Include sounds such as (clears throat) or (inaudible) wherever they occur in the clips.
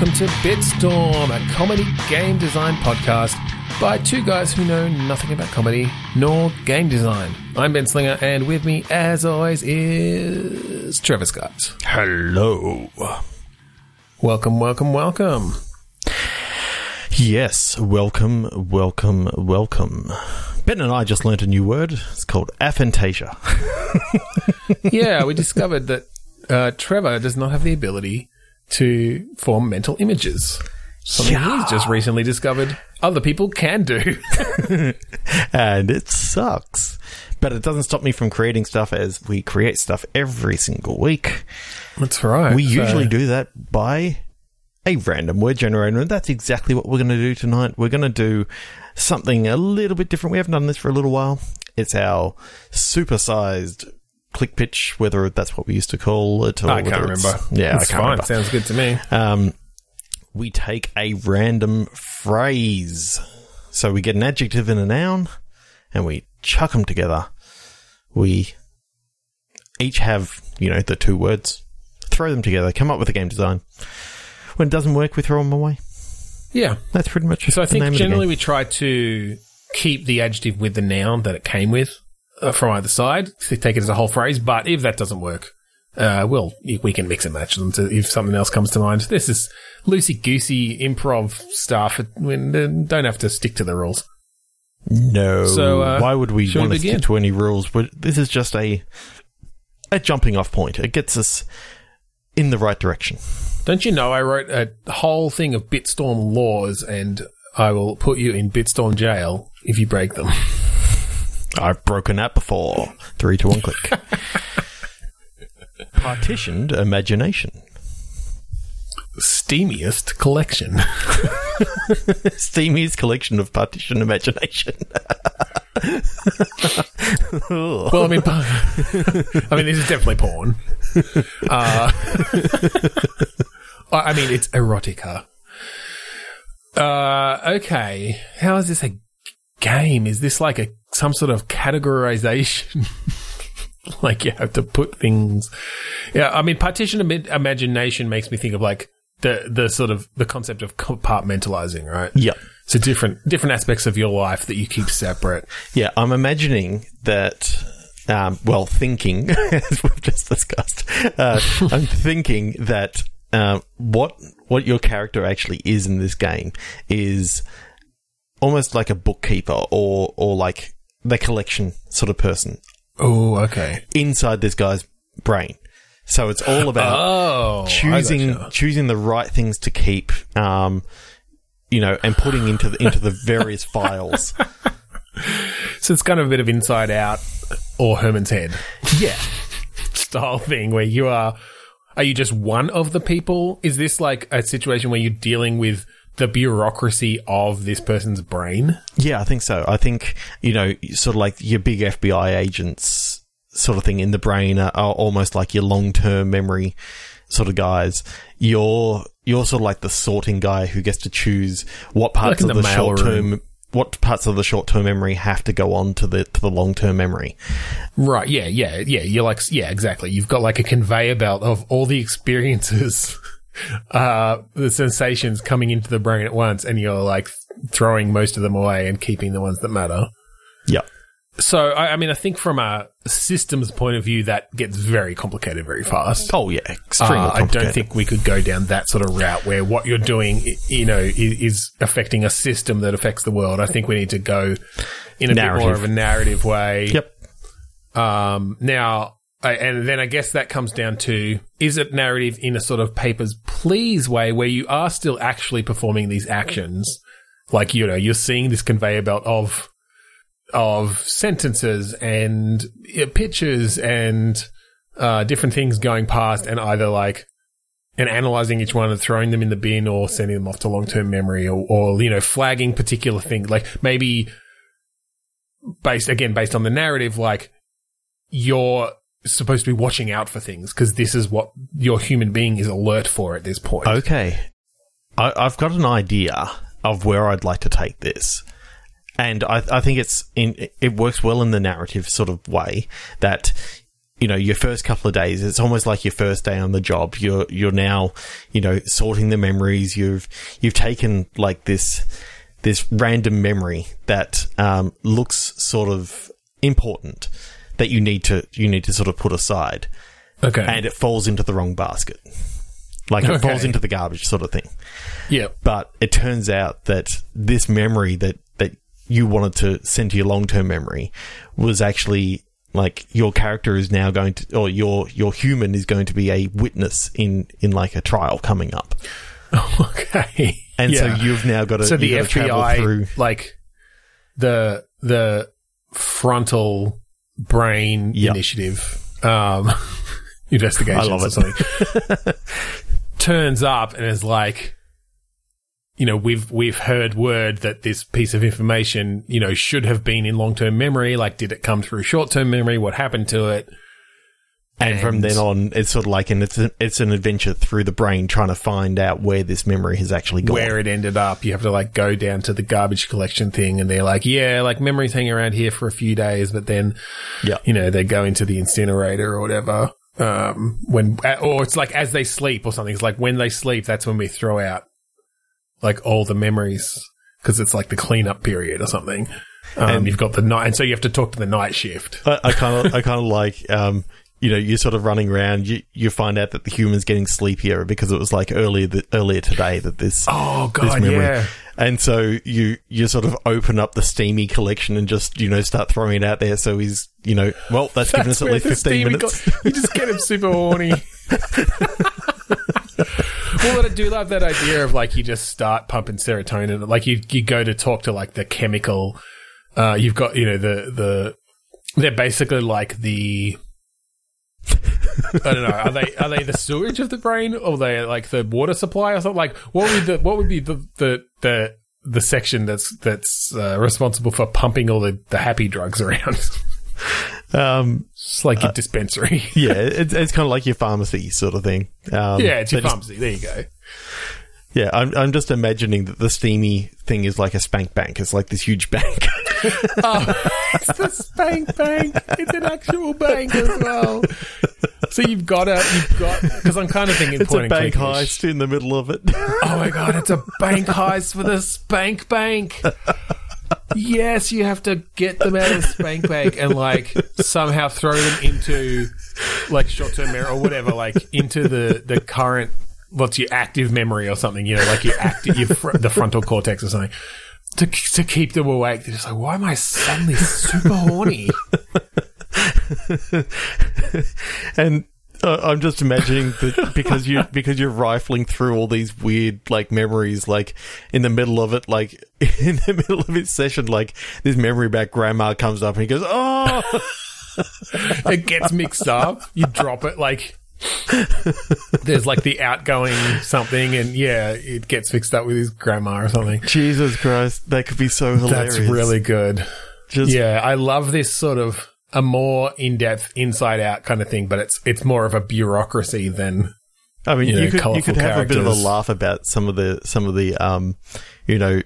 welcome to Bitstorm, a comedy game design podcast by two guys who know nothing about comedy nor game design. I'm Ben Slinger, and with me, as always, is Trevor Scott. Hello. Welcome, welcome, welcome. Yes, welcome, welcome, welcome. Ben and I just learnt a new word. It's called aphantasia. (laughs) yeah, we discovered that uh, Trevor does not have the ability to form mental images. Something Yeah. he's just recently discovered other people can do. (laughs) and it sucks. But it doesn't stop me from creating stuff as we create stuff every single week. That's right. We So- usually do that by a random word generator, and that's exactly what we're going to do tonight. We're going to do something a little bit different. We haven't done this for a little while. It's our supersized click pitch, whether that's what we used to call it. Or I can't remember. Yeah, it's I can't fine. remember. Sounds good to me. Um, we take a random phrase. So we get an adjective and a noun, and we chuck them together. We each have, you know, the two words. Throw them together, come up with a game design. When it doesn't work, we throw them away. Yeah. That's pretty much So I think generally we try to keep the adjective with the noun that it came with from either side. Take it as a whole phrase. But if that doesn't work, uh, well, we can mix and match them to if something else comes to mind. This is loosey goosey improv stuff. We don't have to stick to the rules. No. So, uh, why would we want to stick to any rules? But this is just a a jumping off point. It gets us in the right direction. Don't you know I wrote a whole thing of Bitstorm laws and I will put you in Bitstorm jail if you break them. (laughs) I've broken that before. Three to one click. (laughs) Partitioned imagination. Steamiest collection. (laughs) steamiest collection of partitioned imagination. (laughs) Well, I mean, I mean, this is definitely porn. Uh, I I mean, it's erotica. Uh, okay. How is this a game? Is this like a some sort of categorization? (laughs) like you have to put things. Yeah, I mean, partition im- imagination makes me think of like the the sort of the concept of compartmentalizing, right? Yep. So different different aspects of your life that you keep separate. Yeah, I'm imagining that. Um, well, thinking (laughs) as we've just discussed, uh, I'm thinking that um, what what your character actually is in this game is almost like a bookkeeper or or like the collection sort of person Oh, okay. inside this guy's brain. So it's all (laughs) about Oh, choosing gotcha. choosing the right things to keep, um, you know, and putting into the, into the various (laughs) files. So it's kind of a bit of inside out or Herman's head Yeah, style thing where you are. Are you just one of the people? Is this like a situation where you're dealing with the bureaucracy of this person's brain? yeah, I think so. I think you know, sort of like your big FBI agents sort of thing in the brain are, are almost like your long term memory sort of guys. You're you're sort of like the sorting guy who gets to choose what parts in of the the, short term. What parts of the short term memory have to go on to the to the long term memory? Right. Yeah. Yeah. Yeah. You're like, yeah, exactly. You've got like a conveyor belt of all the experiences, (laughs) uh, the sensations coming into the brain at once, and you're like throwing most of them away and keeping the ones that matter. Yeah. So, I, I mean, I think from a systems point of view, that gets very complicated very fast. Oh yeah, extremely Uh, I don't think we could go down that sort of route where what you're doing, you know, is, is affecting a system that affects the world. I think we need to go in a bit more of a narrative way. Yep. Um, now, I, and then I guess that comes down to is it narrative in a sort of papers please way where you are still actually performing these actions, like you know you're seeing this conveyor belt of of sentences and uh, pictures and uh, different things going past, and either like and analyzing each one and throwing them in the bin or sending them off to long term memory or, or you know flagging particular things. Like maybe based again based on the narrative like you're supposed to be watching out for things because this is what your human being is alert for at this point. Okay. I, I've got an idea of where I'd like to take this. And I, I think it's in, it works well in the narrative sort of way that you know your first couple of days it's almost like your first day on the job you're you're now you know sorting the memories you've you've taken like this this random memory that um, looks sort of important that you need to you need to sort of put aside Okay. and it falls into the wrong basket like it Okay. falls into the garbage sort of thing yeah. but it turns out that this memory that that you wanted to send to your long term memory was actually like your character is now going to or your your human is going to be a witness in in like a trial coming up (laughs) Okay. and Yeah. so you've now got to so the you've got to travel FBI, through like the the frontal brain Yep. initiative, um, (laughs) investigations I love it. something, (laughs) turns up and is like, you know, we've we've heard word that this piece of information, you know, should have been in long term memory. Like, did it come through short term memory? What happened to it? And, from then on it's sort of like an it's an, it's an adventure through the brain trying to find out where this memory has actually gone where it ended up. You have to like go down to the garbage collection thing and they're like, yeah, like memories hang around here for a few days, but then, Yeah. you know, they go into the incinerator or whatever. Um, when, or it's like as they sleep or something. It's like when they sleep, that's when we throw out like all the memories because it's like the cleanup period or something. Um, And- you've got the night, and so you have to talk to the night shift. I kind of, I kind of like, um, you know, you're sort of running around. You you find out that the human's getting sleepier because it was like earlier th- earlier today that this. Oh this god, memory- yeah. And so you you sort of open up the steamy collection and just you know start throwing it out there. So he's you know well that's, given us at least fifteen minutes. got- you just get him super horny. (laughs) well, but I do love that idea of like you just start pumping serotonin. Like you you go to talk to like the chemical. Uh, you've got you know the the they're basically like the. I don't know. Are they are they the sewage of the brain, or are they like the water supply, or something? Like what would be the what would be the the the, the section that's that's uh, responsible for pumping all the, the happy drugs around? um, It's like your dispensary. (laughs) yeah, it's, it's kind of like your pharmacy sort of thing. Um, yeah, it's your pharmacy. There you go. Yeah, I'm I'm just imagining that the steamy thing is like a spank bank. It's like this huge (laughs) bank. (laughs) Oh, it's the spank bank. It's an actual bank as well. So you've got a, you've got, because I'm kind of thinking it's point a and bank click-ish. heist in the middle of it. Oh my god, it's a bank heist for the spank bank. Yes, you have to get them out of the spank bank and like somehow throw them into like short term memory or whatever, like into the the current what's your active memory or something, you know, like your active your fr- the frontal cortex or something. To, to keep them awake, they're just like, why am I suddenly super horny? (laughs) and uh, I'm just imagining that because you (laughs) because you're rifling through all these weird like memories, like in the middle of it, like (laughs) in the middle of his session, like this memory about grandma comes up and he goes, "Oh, it gets mixed up. You drop it like there's like the outgoing something, and yeah, it gets mixed up with his grandma or something. Jesus Christ, that could be so hilarious." That's really good. just Yeah, I love this sort of a more in-depth, inside-out kind of thing, but it's it's more of a bureaucracy than I mean, you you, know, could you could have a bit of a laugh about some of the some of the um, you know,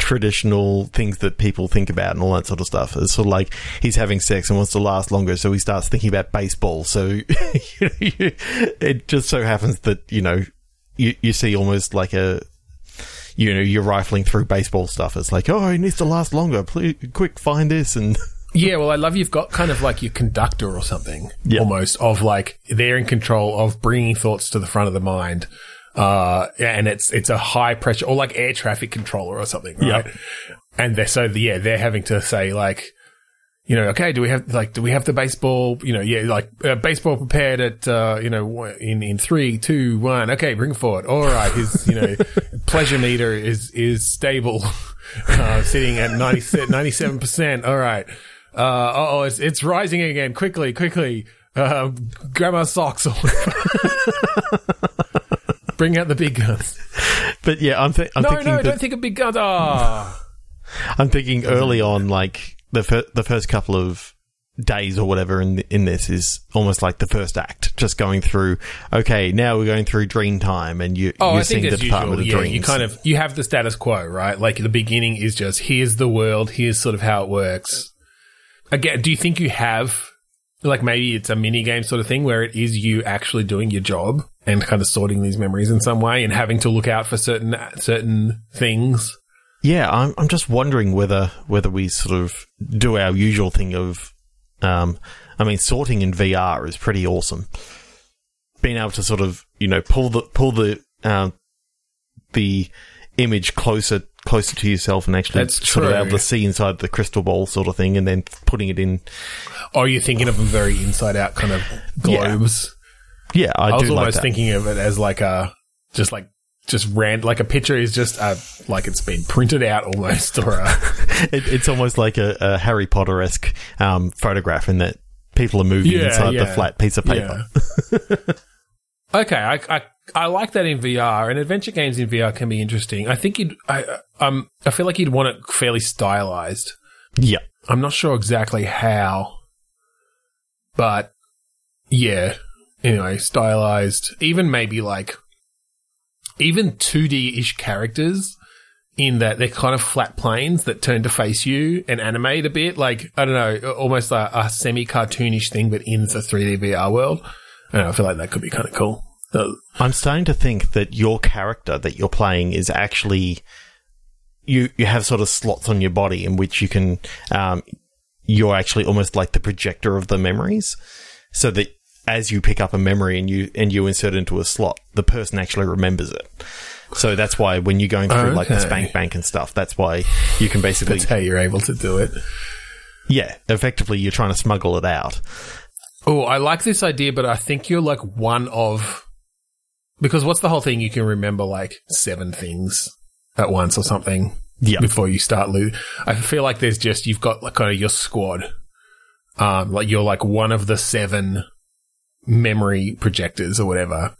traditional things that people think about and all that sort of stuff. It's sort of like he's having sex and wants to last longer, so he starts thinking about baseball. So (laughs) you know, you, it just so happens that you know you you see almost like a. You know, you're rifling through baseball stuff. It's like, oh, he needs to last longer. Please, quick, find this and (laughs) Yeah, well, I love you've got kind of like your conductor or something, Yeah. almost of like they're in control of bringing thoughts to the front of the mind, uh, and it's it's a high pressure or like air traffic controller or something, right? And they're so yeah, they're having to say like, you know, okay, do we have like do we have the baseball? You know, yeah, like uh, baseball prepared at uh, you know in in three, two, one. Okay, bring forward. All right, his you know (laughs) pleasure meter is is stable, (laughs) uh, sitting at 97 percent. All right. Uh, oh, it's, it's rising again. Quickly, quickly. Uh, grab socks. or (laughs) whatever. Bring out the big guns. (laughs) but yeah, I'm, th- I'm no, thinking no, that- don't think of big guns. Ah. I'm thinking early on, like the fir- the first couple of days or whatever in in this is almost like the first act, just going through. Okay, now we're going through Dream Time, and you Oh, you're I think seeing the Department usual, of yeah, Dreams. you kind of you have the status quo, right? Like the beginning is just here's the world, here's sort of how it works. Again, do you think you have like maybe it's a mini game sort of thing where it is you actually doing your job and kind of sorting these memories in some way and having to look out for certain certain things. Yeah, I'm I'm just wondering whether whether we sort of do our usual thing of, um, I mean, sorting in VR is pretty awesome. Being able to sort of you know pull the pull the um, the image closer closer to yourself and actually That's sort of true. able to see inside the crystal ball sort of thing, and then putting it in. Or you're thinking of them very inside out kind of globes. Yeah, I, I, was do like almost that. thinking of it as like a just like just ran like a picture is just a like it's been printed out almost or a (laughs) It, it's almost like a, a Harry Potter esque um, photograph in that people are moving Yeah, inside the flat piece of paper. Yeah. (laughs) okay, I, I I like that in VR, and adventure games in VR can be interesting. I think you'd I um I feel like you'd want it fairly stylized. Yeah. I'm not sure exactly how, but yeah. Anyway, stylized, even maybe like even 2D ish characters in that they're kind of flat planes that turn to face you and animate a bit. Like, I don't know, almost a, a semi cartoonish thing, but in the 3D VR world. I know, I feel like that could be kind of cool. I'm starting to think that your character that you're playing is actually you. You have sort of slots on your body in which you can. Um, you're actually almost like the projector of the memories, so that as you pick up a memory and you and you insert it into a slot, the person actually remembers it. So that's why when you're going through like the Okay. spank bank and stuff, that's why you can basically that's how you're able to do it. yeah, effectively you're trying to smuggle it out. Oh, I like this idea, but I think you're like one of because what's the whole thing? You can remember like seven things at once or something Yeah. before you start losing. I feel like there's just you've got like kind of your squad, um, like you're like one of the seven memory projectors or whatever,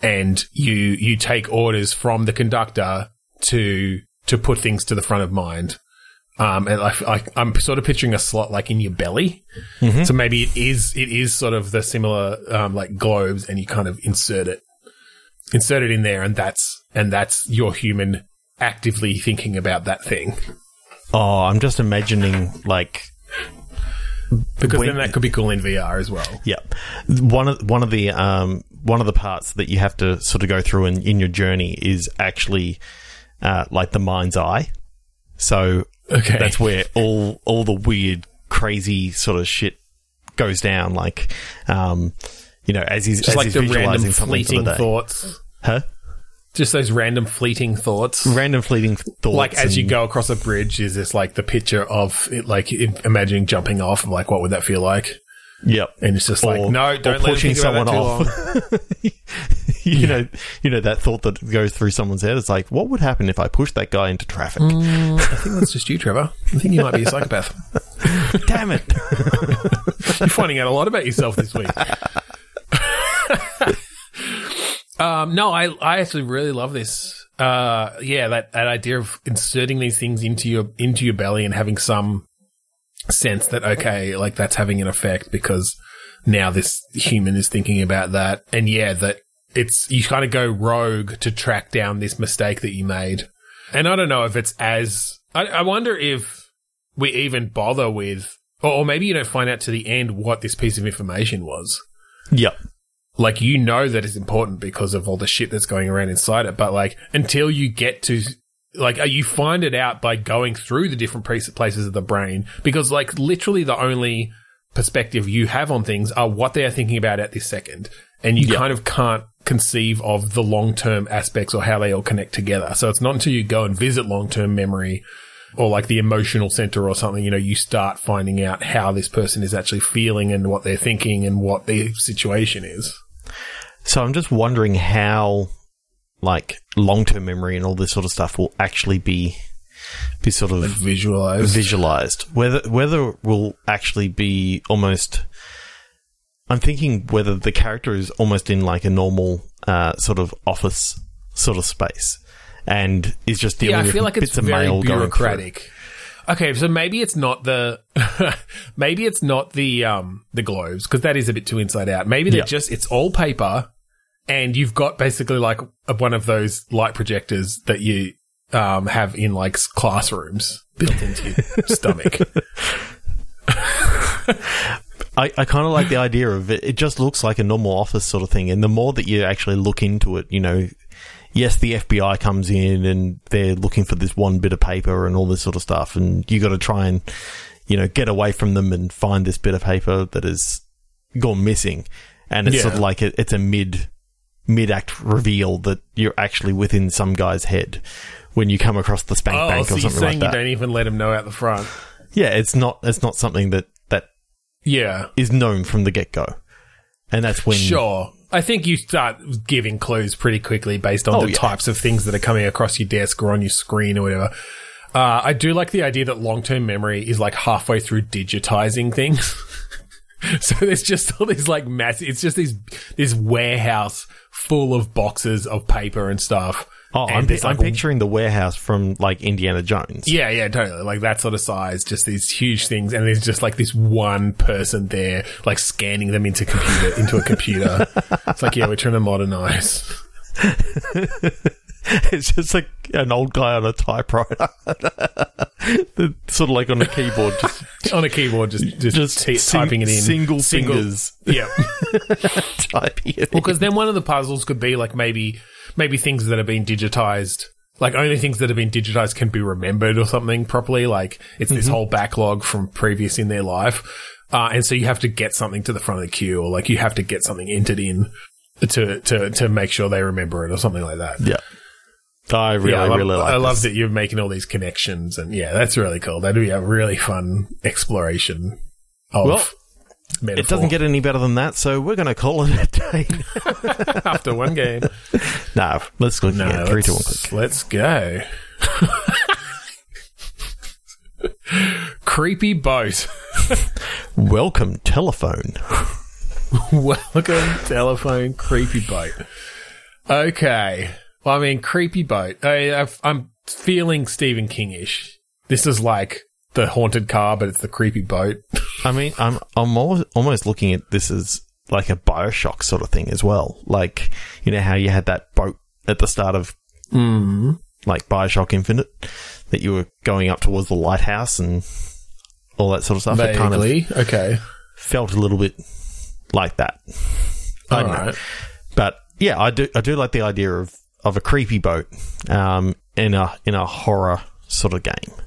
and you you take orders from the conductor to to put things to the front of mind. Um, and I, I, I'm sort of picturing a slot like in your belly. So maybe it is it is sort of the similar um, like globes, and you kind of insert it, insert it in there, and that's and that's your human actively thinking about that thing. Oh, I'm just imagining like Because When- then that could be cool in VR as well. Yeah, one of one of the um, one of the parts that you have to sort of go through in, in your journey is actually uh, like the mind's eye. So Okay, that's where all all the weird, crazy sort of shit goes down. Like, um, you know, as he's just as like he's the random visualizing something for fleeting the thoughts. huh? Just those random fleeting thoughts. Random fleeting thoughts. like as you go across a bridge, is this like the picture of it? Like im- imagining jumping off. Like what would that feel like? Yep. And it's just like no, or don't let pushing someone off. (laughs) you know, you know that thought that goes through someone's head. It's like, what would happen if I pushed that guy into traffic? Mm. I think that's just you, Trevor. I think you might be a psychopath. (laughs) Damn it! (laughs) You're finding out a lot about yourself this week. Um, no, I I actually really love this. Uh, yeah, that that idea of inserting these things into your into your belly and having some sense that okay, like that's having an effect because now this human is thinking about that, and yeah, that it's you kind of go rogue to track down this mistake that you made, and I don't know if it's as I, I wonder if we even bother with, or, or maybe you don't find out to the end what this piece of information was. Yep. Like you know that it's important because of all the shit that's going around inside it, but like until you get to like uh, you find it out by going through the different places of the brain because like literally the only perspective you have on things are what they are thinking about at this second and you Yeah. kind of can't conceive of the long-term aspects or how they all connect together so it's not until you go and visit long-term memory or like the emotional center or something, you know, you start finding out how this person is actually feeling and what they're thinking and what their situation is. So I'm just wondering how, like, long-term memory and all this sort of stuff will actually be be sort of Visualize. visualized. Whether whether it will actually be almost. I'm thinking whether the character is almost in like a normal uh, sort of office sort of space, and is just dealing yeah, I with feel like bits it's of very mail going through. Okay, so maybe it's not the (laughs) maybe it's not the um the globes because that is a bit too inside out. Maybe they're Yeah. just it's all paper, and you've got basically like a, one of those light projectors that you um have in like classrooms built into your (laughs) stomach. I, I kind of like the idea of it. It just looks like a normal office sort of thing. And the more that you actually look into it, you know, yes, the FBI comes in and they're looking for this one bit of paper and all this sort of stuff. And you got to try and, you know, get away from them and find this bit of paper that has gone missing. And it's Yeah. sort of like a, it's a mid, mid act reveal that you're actually within some guy's head when you come across the spank Oh, bank so or you're something saying like that. you don't even let him know out the front? Yeah, it's not, it's not something that, that Yeah, is known from the get go. And that's when sure. I think you start giving clues pretty quickly based on Oh, the yeah. types of things that are coming across your desk or on your screen or whatever. Uh, I do like the idea that long term memory is like halfway through digitizing things. (laughs) so there's just all these like massive, it's just this, this warehouse full of boxes of paper and stuff. Oh, I'm, pi- it's I'm like- picturing the warehouse from like Indiana Jones. Yeah, yeah, totally. Like that sort of size, just these huge things, and there's just like this one person there, like scanning them into computer into a computer. (laughs) it's like, yeah, we're trying to modernize. (laughs) it's just like an old guy on a typewriter, (laughs) The- sort of like on a keyboard, just on a keyboard, just just, Just t- sing- typing it in single fingers. Yeah, typing it. well, because then one of the puzzles could be like maybe maybe things that have been digitized. Like only things that have been digitized can be remembered or something properly. Like it's Mm-hmm. this whole backlog from previous in their life, uh, and so you have to get something to the front of the queue, or like you have to get something entered in to to to make sure they remember it, or something like that. Yeah, I really, yeah, I love, really like. I love that you're making all these connections, and yeah, that's really cool. That'd be a really fun exploration of. Well, metaphor. It doesn't get any better than that, so we're going to call it a day. (laughs) after one game. (laughs) no, let's go No, again. Three, two, one, let's, click. let's go. (laughs) Creepy boat. Welcome, telephone. Welcome, telephone, creepy boat. Okay. Well, I mean, creepy boat. I, I'm feeling Stephen Kingish. This is like the haunted car, but it's the creepy boat. I mean, I'm I'm almost looking at this as like a Bioshock sort of thing as well. Like you know how you had that boat at the start of Mm. like Bioshock Infinite that you were going up towards the lighthouse and all that sort of stuff. It kind of okay. felt a little bit like that. I don't know. But yeah, I do I do like the idea of, of a creepy boat um, in a in a horror sort of game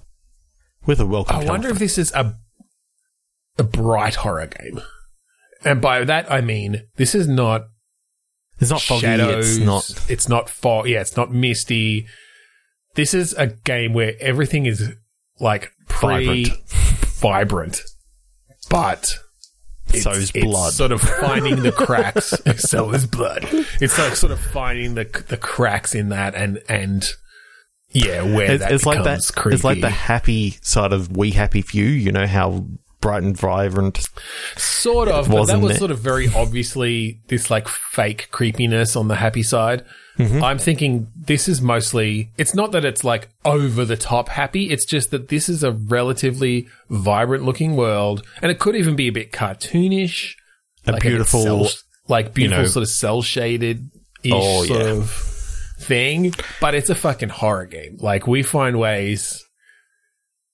with a welcome. I wonder if this is a a bright horror game. And by that I mean this is not it's not foggy. shadows. It's not. It's not fog. Yeah, it's not misty. This is a game where everything is like pretty vibrant, but it's, So is it's blood. sort of finding the (laughs) cracks. (laughs) so is blood. It's like sort of finding the the cracks in that and and yeah, where It's, that it's like that. Creepy. It's like the happy side of We Happy Few. You know how bright and vibrant. Sort of, but that was it? sort of very obviously this like fake creepiness on the happy side. Mm-hmm. I'm thinking this is mostly, it's not that it's like over the top happy, it's just that this is a relatively vibrant looking world, and it could even be a bit cartoonish. A like beautiful. cell, like beautiful know- sort of cell shaded ish Oh, sort yeah. of thing, but it's a fucking horror game. Like we find ways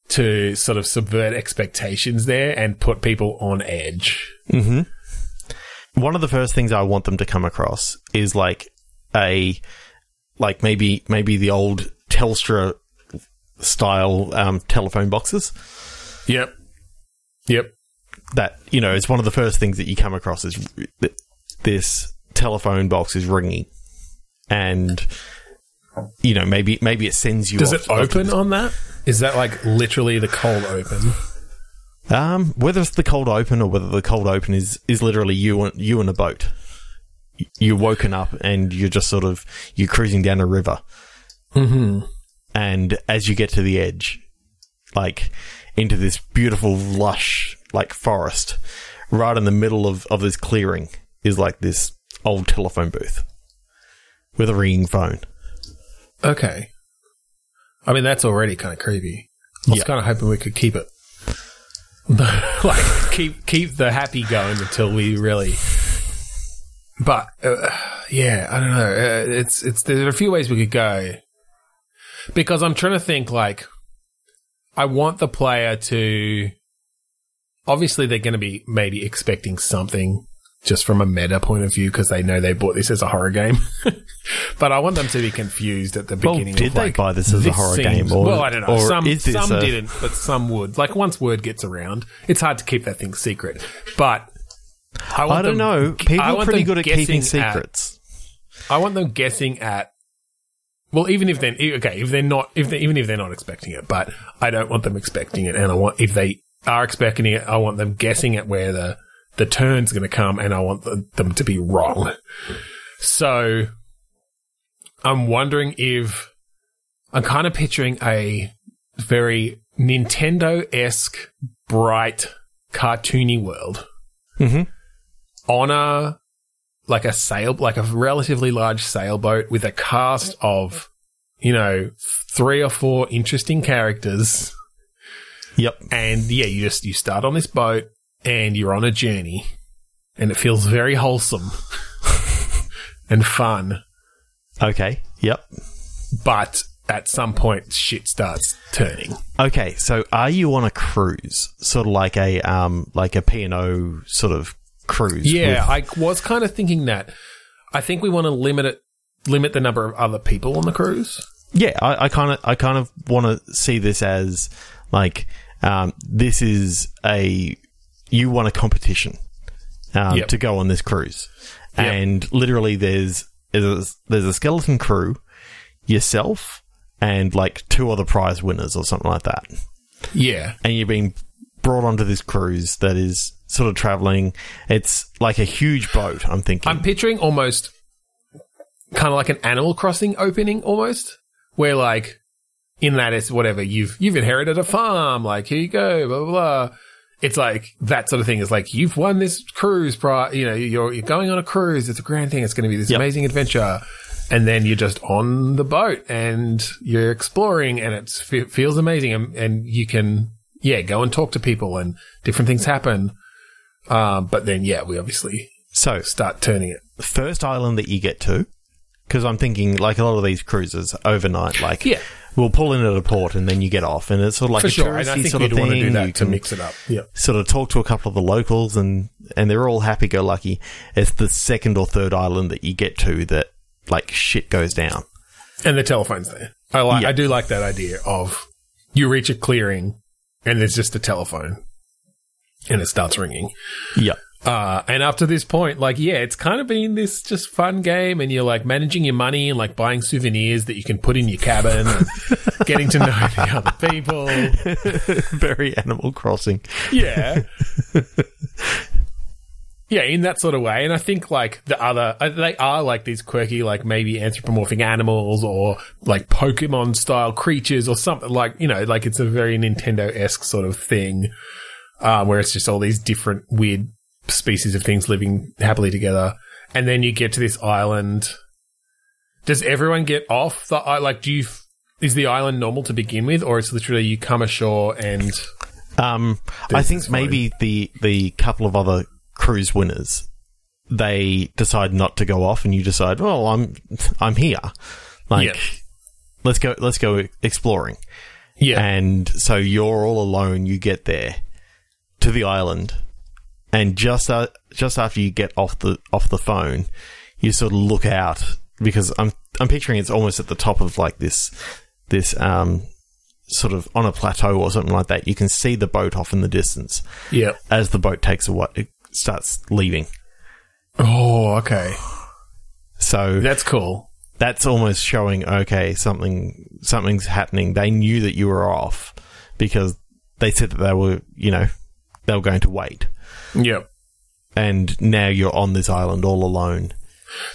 to sort of subvert expectations there and put people on edge. hmm One of the first things I want them to come across is like a, like maybe maybe the old Telstra style um, telephone boxes. Yep. Yep. That you know, it's one of the first things that you come across is th- this telephone box is ringing, and you know maybe maybe it sends you. Does off- it open on that? Is that like literally the cold open? Um, whether it's the cold open or whether the cold open is is literally you and you in a boat. You're woken up and you're just sort of you're cruising down a river, Mm-hmm. and as you get to the edge, like into this beautiful lush like forest, right in the middle of of this clearing is like this old telephone booth with a ringing phone. Okay. I mean, that's already kind of creepy. I was Yeah. kind of hoping we could keep it. (laughs) like, keep, keep the happy going until we really. But, uh, yeah, I don't know. Uh, it's, it's, there are a few ways we could go. Because I'm trying to think, like, I want the player to obviously they're going to be maybe expecting something just from a meta point of view because they know they bought this as a horror game. (laughs) but I want them to be confused at the Well, beginning. did of, they like, buy this as a horror seems- game, or- well, I don't know. Some some a- didn't, but some would. Like once word gets around, it's hard to keep that thing secret. But I, want I don't them- know. People are pretty good at keeping guessing at- secrets. I want them guessing at. Well, even if they're okay, if they're not, if they, even if they're not expecting it, but I don't want them expecting it, and I want if they are expecting it, I want them guessing at where the the turn's going to come, and I want the, them to be wrong. So, I'm wondering if I'm kind of picturing a very Nintendo esque, bright, cartoony world Mhm. on a like a sail, like a relatively large sailboat with a cast of, you know, three or four interesting characters. Yep. And yeah, you just, you start on this boat and you're on a journey and it feels very wholesome (laughs) and fun. Okay. Yep. But at some point, shit starts turning. Okay. So, are you on a cruise, sort of like a um, like a P and O sort of cruise? Yeah, with- I was kind of thinking that. I think we want to limit it, limit the number of other people on the cruise. yeah. I kind of, I kind of want to see this as like, um, this is a you want a competition um, Yep. to go on this cruise, Yep. and literally there's there's there's a skeleton crew, yourself, and like two other prize winners or something like that. Yeah, and you're being brought onto this cruise that is sort of traveling. It's like a huge boat. I'm thinking. I'm picturing almost kind of like an Animal Crossing opening, almost where like in that it's whatever you've you've inherited a farm, like here you go, blah blah blah. It's like that sort of thing. Is like you've won this cruise, pri- you know, you're you're going on a cruise. It's a grand thing. It's going to be this Yep. amazing adventure. And then you're just on the boat and you're exploring and it feels amazing and, and you can, yeah, go and talk to people and different things happen. Um, but then, yeah, we obviously so start turning it. first island that you get to, because I'm thinking like a lot of these cruises overnight, like Yeah. we'll pull in at a port and then you get off, and it's sort of like For a sure, touristy think sort of want to thing. do that you to can mix it up. Yeah, sort of talk to a couple of the locals, and and they're all happy go lucky. It's the second or third island that you get to that like shit goes down. and the telephone's there. I like. Yeah. I do like that idea of you reach a clearing and there's just a telephone, and it starts ringing. Yeah. Uh, and up to this point, like, yeah, it's kind of been this just fun game, and you're like managing your money and like buying souvenirs that you can put in your cabin, and (laughs) getting to know the other people. (laughs) Very Animal Crossing. Yeah. (laughs) Yeah, in that sort of way. And I think like the other, uh, they are like these quirky, like maybe anthropomorphic animals or like Pokemon style creatures or something like, you know, like it's a very Nintendo esque sort of thing, um, where it's just all these different weird species of things living happily together. And then you get to this island. Does everyone get off the, i- like, do you, f- is the island normal to begin with or it's literally you come ashore and, Um, I think maybe the the couple of other cruise winners they decide not to go off, and you decide, well, I'm I'm here, like Yeah. let's go let's go exploring, yeah. and so you're all alone. You get there to the island, and just uh, just after you get off the off the phone, you sort of look out because I'm I'm picturing it's almost at the top of like this this um sort of on a plateau or something like that. You can see the boat off in the distance yeah. as the boat takes away, it starts leaving. Oh, okay. So That's cool. that's almost showing okay, something something's happening. They knew that you were off because they said that they were, you know, they were going to wait. Yep. And now you're on this island all alone.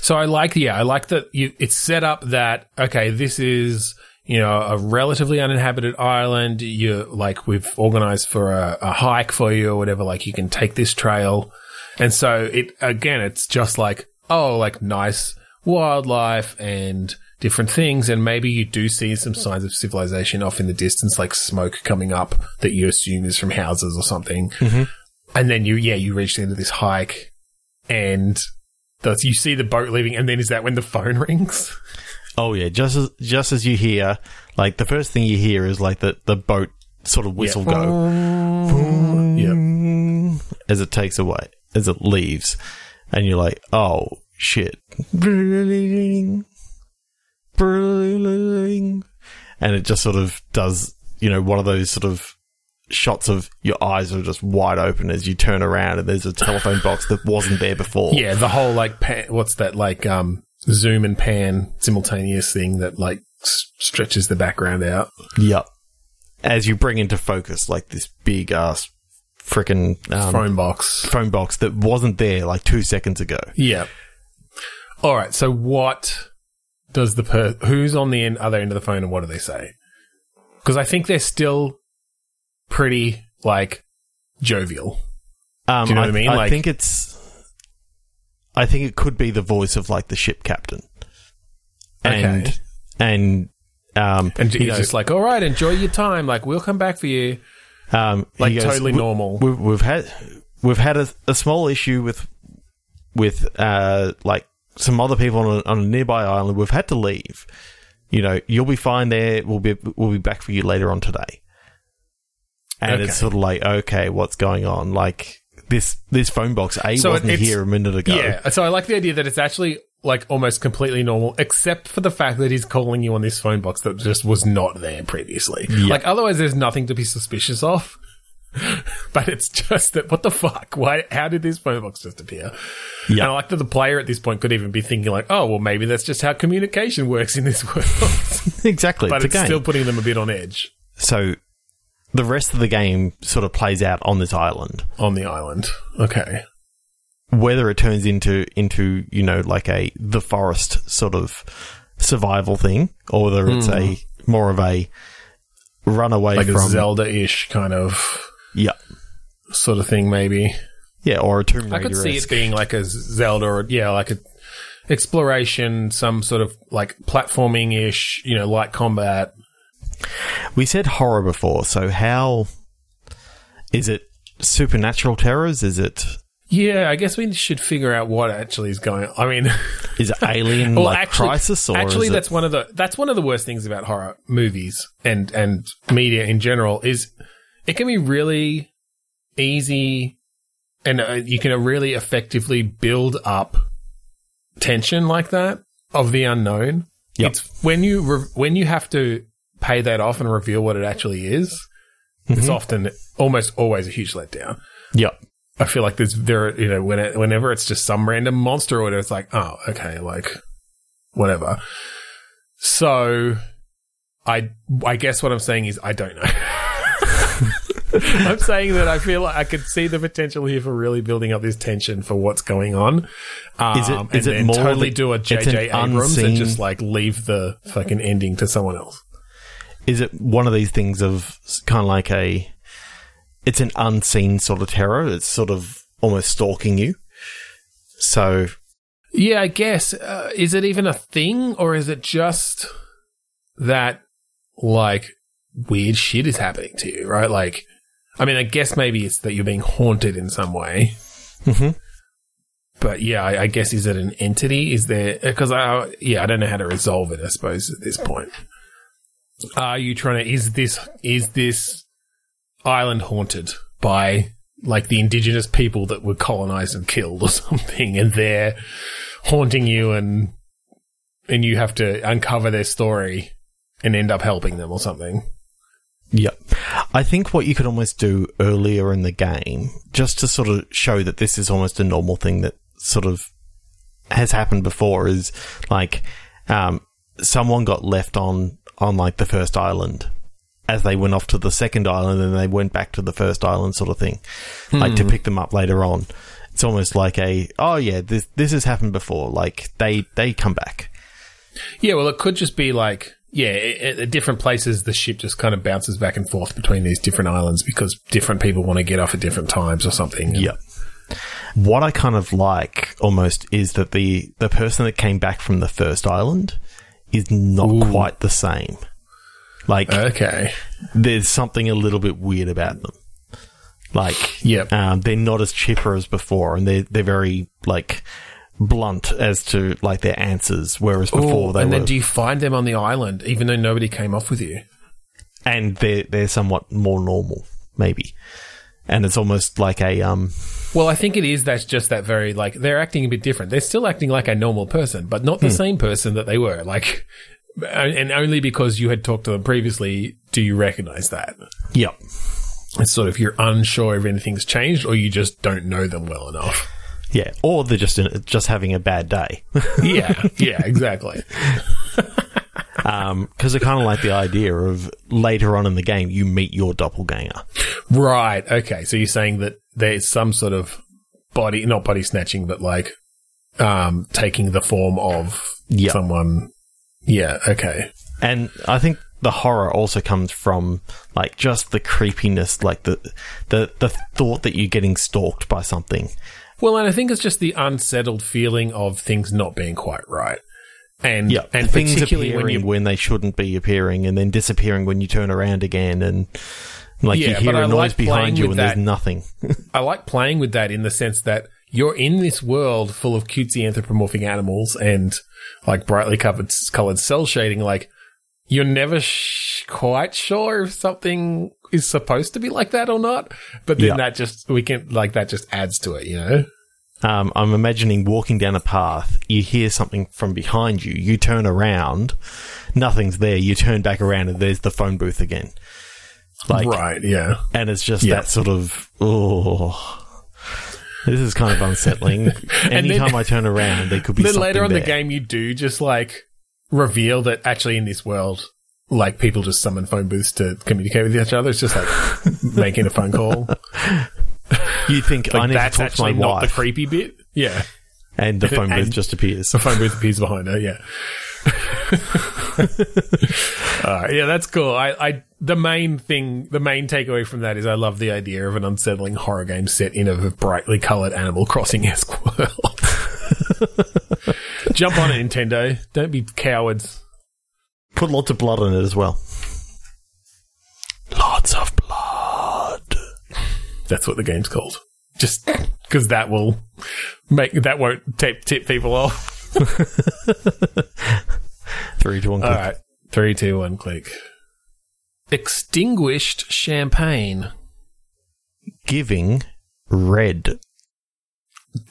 So I like, yeah, I like that you, it's set up that, okay, this is, you know, a relatively uninhabited island. You like, we've organized for a, a hike for you or whatever. Like, you can take this trail. And so it, again, it's just like, oh, like nice wildlife and different things. And maybe you do see some signs of civilization off in the distance, like smoke coming up that you assume is from houses or something. Mm-hmm. And then you, yeah, you reach the end of this hike and you see the boat leaving, and then is that when the phone (laughs) rings? Oh yeah, just as just as you hear, like the first thing you hear is like the the boat sort of whistle go. Yep. as it takes away, as it leaves, and you're like, oh shit. And it just sort of does, you know, one of those sort of shots of your eyes are just wide open as you turn around and there's a telephone box that wasn't there before. Yeah, the whole like pan, what's that like um zoom and pan simultaneous thing that like s- stretches the background out. Yep. As you bring into focus like this big ass freaking um, Phone box. phone box that wasn't there like two seconds ago. Yeah. All right. So what does the per who's on the end, other end of the phone and what do they say? Because I think they're still pretty like jovial. Um, Do you know what I mean? I Like- think it's. I think it could be the voice of like the ship captain, and Okay. and um, And he's know, just like, all right, enjoy your time. Like, we'll come back for you. um, Like, goes, totally normal. We've, we've had we've had a, a small issue with with uh like some other people on a, on a nearby island. We've had to leave. You know, you'll be fine there. We'll be we'll be back for you later on today. And Okay. it's sort of like, okay, what's going on? Like this this phone box A So wasn't here a minute ago. Yeah. So I like the idea that it's actually like almost completely normal, except for the fact that he's calling you on this phone box that just was not there previously. Like, otherwise, there's nothing to be suspicious of. (laughs) but it's just that what the fuck? Why? How did this phone box just appear? Yeah. And I like that the player at this point could even be thinking like, oh, well, maybe that's just how communication works in this (laughs) world. exactly. but it's, it's still putting them a bit on edge so the rest of the game sort of plays out on this island. on the island. Okay. Whether it turns into into you know like a the forest sort of survival thing, or whether it's a more of a runaway Hmm. Like from Zelda-ish kind of yeah sort of thing, maybe. yeah or a Tomb Raider. I Raider. could see it being like a Zelda or yeah, like a exploration, some sort of like platforming ish, you know, light combat. We said horror before, so how is it? Supernatural terrors? Is it Yeah, I guess we should figure out what actually is going on. I mean, is it alien (laughs) well, like actually, crisis or actually, is it- that's one of the that's one of the worst things about horror movies and and media in general is it can be really easy and uh, you can really effectively build up tension like that of the unknown. Yep. It's when you re- when you have to pay that off and reveal what it actually is. It's often almost always a huge letdown. Yep. I feel like there's there you know when it, whenever it's just some random monster or whatever, it's like oh okay like whatever. So I I guess what I'm saying is I don't know. (laughs) I'm saying that I feel like I could see the potential here for really building up this tension for what's going on. Um, Is it- and it more totally do a JJ Abrams and just like leave the fucking ending to someone else? Is it one of these things of kind of like a it's an unseen sort of terror it's sort of almost stalking you so Yeah, I guess. Uh, is it even a thing, or is it just that like weird shit is happening to you? Right? Like, I mean, I guess maybe it's that you're being haunted in some way. Mhm. But yeah, I, I guess is it an entity? Is there because I yeah I don't know how to resolve it. I suppose at this point, are you trying to? Is this is this island haunted by like the indigenous people that were colonized and killed or (laughs) something, and they're haunting you, and and you have to uncover their story and end up helping them or something. Yep. I think what you could almost do earlier in the game, just to sort of show that this is almost a normal thing that sort of has happened before, is like um, someone got left on on like the first island as they went off to the second island and they went back to the first island, sort of thing, like to hmm. pick them up later on. It's almost like a oh yeah, this this has happened before. Like they they come back. Yeah, well, it could just be like, yeah, at, different places, the ship just kind of bounces back and forth between these different islands because different people want to get off at different times or something. Yep. What I kind of like almost is that the the person that came back from the first island is not quite the same. Like Okay. there's something a little bit weird about them. Like Yep. um, they're not as chipper as before, and they're they're very like blunt as to like their answers, whereas before Ooh, they and were, then do you find them on the island even though nobody came off with you? and they're they're somewhat more normal, maybe. And it's almost like a um, Well, I think it is that's just that very like they're acting a bit different. They're still acting like a normal person, but not the Hmm. same person that they were. Like, and only because you had talked to them previously do you recognize that. Yep. It's sort of you're unsure if anything's changed, or you just don't know them well enough. Yeah. Or they're just in, just having a bad day. yeah, yeah, exactly. (laughs) Because I kind of like the idea of later on in the game you meet your doppelganger. Right. Okay. So you're saying that there's some sort of body, not body snatching, but like um taking the form of Yeah. someone. Yeah. Okay. And I think the horror also comes from like just the creepiness, like the the the thought that you're getting stalked by something. Well, and I think it's just the unsettled feeling of things not being quite right. And Yeah, and things particularly appearing when when, they shouldn't be appearing, and then disappearing when you turn around again, and like Yeah, you hear a noise like behind you and that. there's nothing. (laughs) I like playing with that in the sense that you're in this world full of cutesy anthropomorphic animals and like brightly covered colored cel shading. Like you're never sh- quite sure if something is supposed to be like that or not. But then Yeah. that just we can like that just adds to it, you know. Um, I'm imagining walking down a path, you hear something from behind you, you turn around, nothing's there, you turn back around, and there's the phone booth again. Like, right? Yeah. and it's just Yeah. that sort of oh this is kind of unsettling (laughs) then- anytime i turn around there could be then later on there. the game, you do just like reveal that actually in this world. Like people just summon phone booths to communicate with each other. It's just like (laughs) making a phone call. You think i need that's to talk to my actually not the creepy bit. Yeah. and the phone booth and- just appears The phone booth appears behind her. Yeah. (laughs) Right, yeah, that's cool. I, I, the main thing, the main takeaway from that is I love the idea of an unsettling horror game set in a brightly colored Animal Crossing esque (laughs) world. Jump on it, Nintendo. Don't be cowards. put lots of blood on it as well lots of That's what the game's called. Just (laughs) because that will make that won't tip tip people off. (laughs) three to one All click. right, three, two, one, click. Extinguished champagne. giving red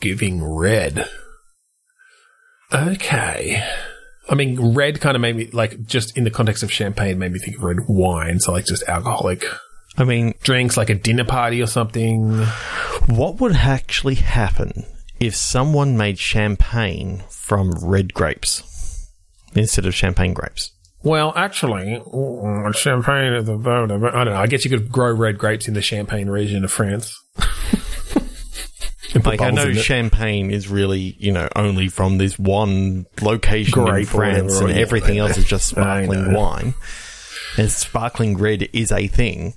giving red. Okay. I mean, red kind of made me, like, just in the context of champagne, made me think of red wine. So, like, just alcoholic i mean drinks, like a dinner party or something. what would actually happen if someone made champagne from red grapes instead of champagne grapes Well, actually, mm, champagne is a I don't know. I guess you could grow red grapes in the Champagne region of France. (laughs) Like I know champagne is really, you know, only from this one location in Grape or France and everything else is just (laughs) sparkling wine. And sparkling red is a thing.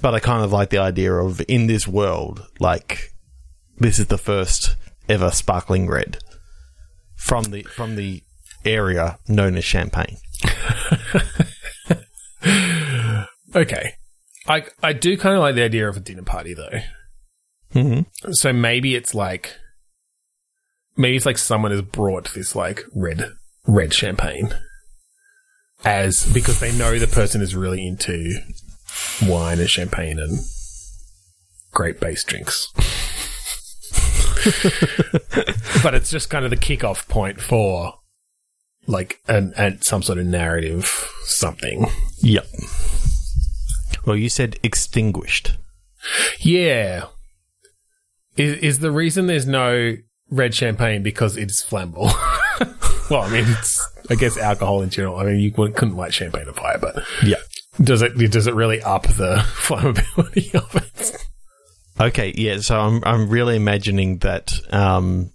But I kind of like the idea of in this world, like this is the first ever sparkling red from the from the area known as Champagne. (laughs) Okay. I, I do kind of like the idea of a dinner party, though. Mm-hmm. So maybe it's like maybe it's like someone has brought this like red red champagne as because they know the person is really into wine and champagne and grape based drinks. (laughs) but it's just kind of the kickoff point for like an, an some sort of narrative something. Yep. Well, you said extinguished. Yeah. Is, is the reason there's no red champagne because it's flammable? (laughs) well, I mean, it's, I guess alcohol in general. I mean, you couldn't light champagne on fire, but Yeah. does it, does it really up the (laughs) flammability of it? Okay, yeah. So I'm I'm really imagining that um,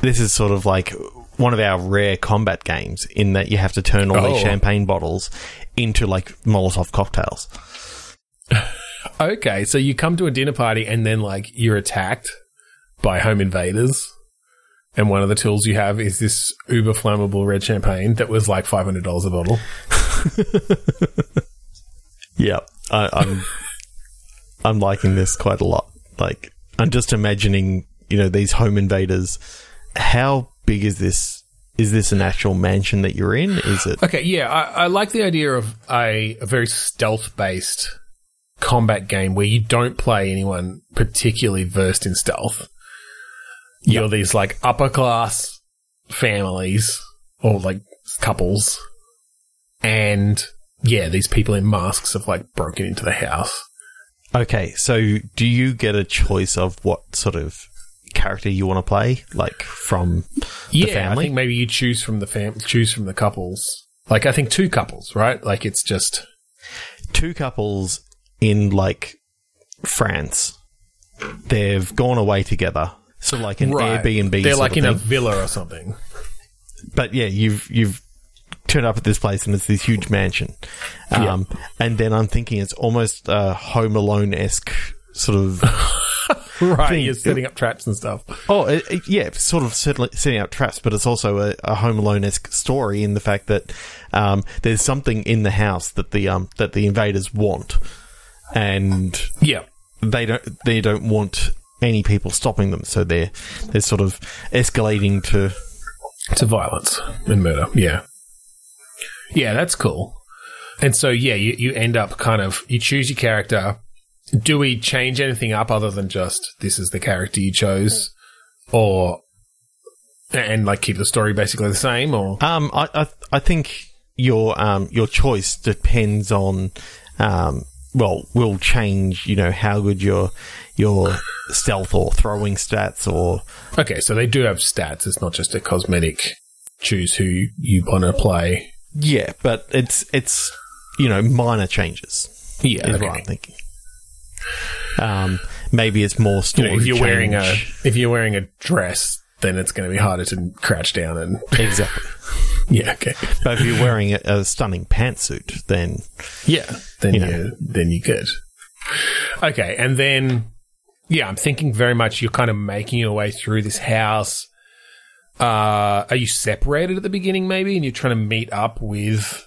this is sort of like one of our rare combat games in that you have to turn all these Oh. champagne bottles into like Molotov cocktails. (laughs) Okay. So you come to a dinner party and then like you're attacked by home invaders. And one of the tools you have is this uber flammable red champagne that was like $500 a bottle. (laughs) Yeah, I, I'm I'm liking this quite a lot. Like I'm just imagining, you know, these home invaders. How big is this? Is this an actual mansion that you're in? Is it? Okay, yeah, I, I like the idea of a, a very stealth based combat game where you don't play anyone particularly versed in stealth. You're these like upper class families or like couples, and yeah, these people in masks have like broken into the house. Okay, so do you get a choice of what sort of character you want to play, like from the yeah, I family? think maybe you choose from the fam- choose from the couples. Like I think two couples, right? Like it's just Two couples in like France. They've gone away together. So like an right. Airbnb. They're like in a villa or something. but yeah, you've you've turned up at this place and it's this huge mansion. Um, and then I'm thinking it's almost a Home Alone esque sort of. (laughs) Right, Thing- you're setting up traps and stuff. oh, it, it- yeah, sort of setting, up traps, but it's also a, a Home Alone esque story in the fact that um, there's something in the house that the um, that the invaders want, and Yeah, they don't they don't want any people stopping them, so they're they're sort of escalating to to violence and murder. Yeah, yeah, that's cool. And so yeah, you you end up kind of you choose your character. Do we change anything up other than just this is the character you chose, or and like keep the story basically the same, or Um, I, I, I think your um, your choice depends on, um, well, will change. You know how good your your stealth or throwing stats or okay, so they do have stats. It's not just a cosmetic. Choose who you want to play. yeah, but it's it's you know minor changes Yeah, is okay. what I'm thinking. Um, maybe it's more You know, if you're wearing a if you're wearing a dress, then it's going to be harder to crouch down and (laughs) exactly. yeah, okay, But if you're wearing a, a stunning pantsuit, then yeah, then You you know. then you're good. Okay, and then yeah, I'm thinking very much you're kind of making your way through this house. Uh, are you separated at the beginning, maybe, and you're trying to meet up with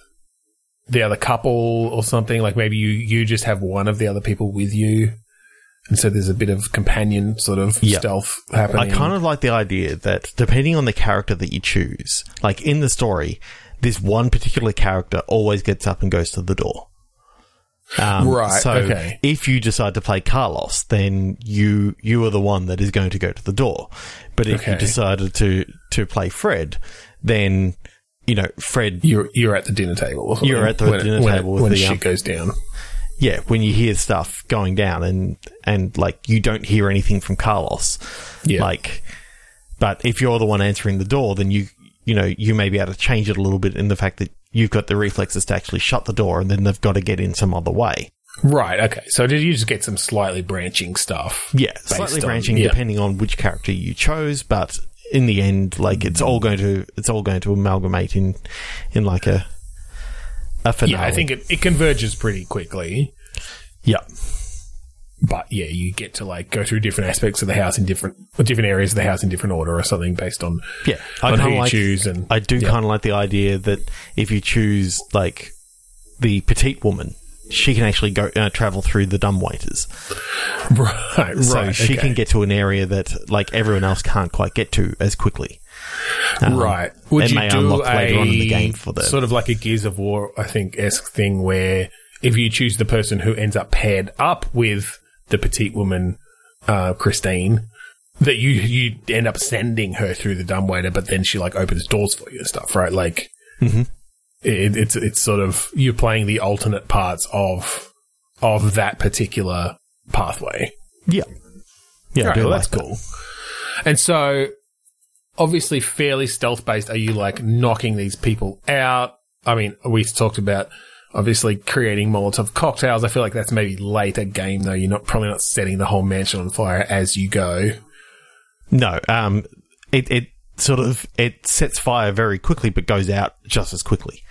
the other couple or something? Like maybe you you just have one of the other people with you, and so there's a bit of companion sort of Yeah. stealth happening. I kind of like the idea that depending on the character that you choose, like in the story, this one particular character always gets up and goes to the door. Um, Right, So okay. if you decide to play Carlos, then you you are the one that is going to go to the door. But if you decided to to play Fred, then you know Fred. you're you're at the dinner table. You're at the when, dinner when, table with when the, shit um, goes down. Yeah, when you hear stuff going down and and like you don't hear anything from Carlos, Yeah. like, but if you're the one answering the door, then you you know you may be able to change it a little bit in the fact that you've got the reflexes to actually shut the door, and then they've got to get in some other way. Right. Okay. So did you just get some slightly branching stuff? Yeah, slightly on- branching yeah. depending on which character you chose, but in the end, like it's all going to it's all going to amalgamate in in like a a finale. Yeah, I think it, it converges pretty quickly. yeah. But yeah, you get to like go through different aspects of the house in different or different areas of the house in different order or something based on Yeah, I on who you like. choose and I do yeah. kind of like the idea that if you choose like the petite woman, she can actually go uh, travel through the dumb waiters, (laughs) right, so right, she okay. can get to an area that like everyone else can't quite get to as quickly. Um, right. Would you may do unlock a later on in the game for the- sort of like a Gears of War, I think, esque thing where if you choose the person who ends up paired up with the petite woman, uh, Christine, that you you end up sending her through the dumbwaiter, but then she like opens doors for you and stuff, right? Like Mhm. it, it's it's sort of you're playing the alternate parts of of that particular pathway. Yeah, yeah, Right, well, like that's that. cool. And so, obviously, fairly stealth based. Are you like knocking these people out? I mean, we talked about obviously creating Molotov cocktails. I feel like that's maybe later game though. You're not probably not setting the whole mansion on fire as you go. No, um, it it sort of it sets fire very quickly, but goes out just as quickly.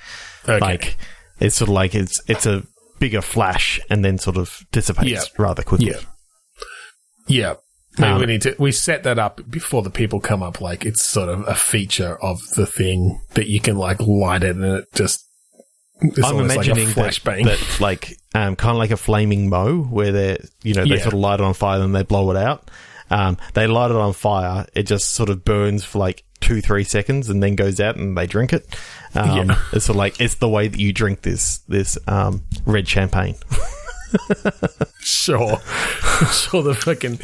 Okay. Like it's sort of like it's it's a bigger flash and then sort of dissipates Yeah. rather quickly. yeah, yeah. Um, we need to we set that up before the people come up. Like it's sort of a feature of the thing that you can like light it and it just. It's I'm almost like imagining that, that like um, kind of like a flaming moe where they you know they Yeah. sort of light it on fire then they blow it out. Um, they light it on fire, it just sort of burns for like two three seconds and then goes out and they drink it. Um, Yeah. It's sort of like it's the way that you drink this this um, red champagne. (laughs) sure, (laughs) sure. The fucking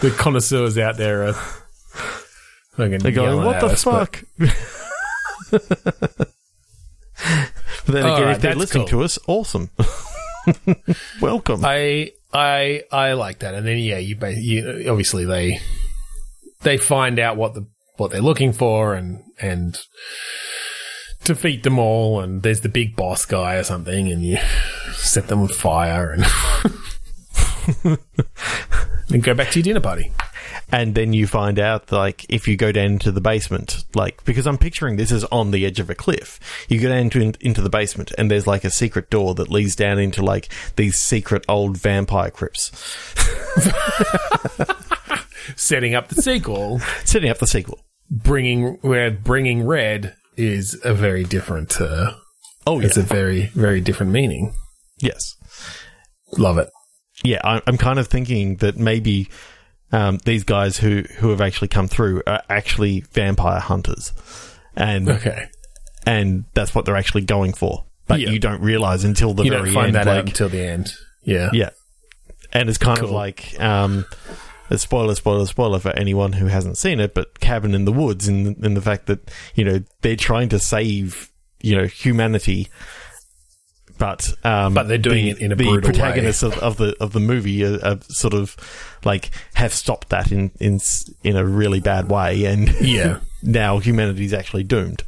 the connoisseurs out there are fucking. They're going, what the us, fuck? (laughs) But then All again, right, if they're listening cool. to us, awesome. (laughs) Welcome. I I I like that, and then yeah, you, you obviously they they find out what the what they're looking for, and and defeat them all, and there's the big boss guy or something, and you set them on fire, and (laughs) then go back to your dinner party. And then you find out, like, if you go down into the basement, like, because I'm picturing this is on the edge of a cliff. You go down into, into the basement, and there's like a secret door that leads down into like these secret old vampire crypts, (laughs) Setting up the sequel, setting up the sequel. bringing where bringing red is a very different. Uh, Oh, yeah. it's a very very different meaning. yes. Love it. yeah, I- I'm kind of thinking that maybe um, these guys who who have actually come through are actually vampire hunters, and Okay. and that's what they're actually going for. But Yeah. you don't realize until the you very don't find end. that like, out until the end. Yeah. yeah, and it's kind of like um, a spoiler, spoiler, spoiler for anyone who hasn't seen it. But Cabin in the Woods, in in the fact that you know they're trying to save you know humanity. But um, But they're doing the, it in a the brutal way. protagonists of, of the of the movie are, are sort of like have stopped that in in in a really bad way, and Yeah. (laughs) now humanity's actually doomed.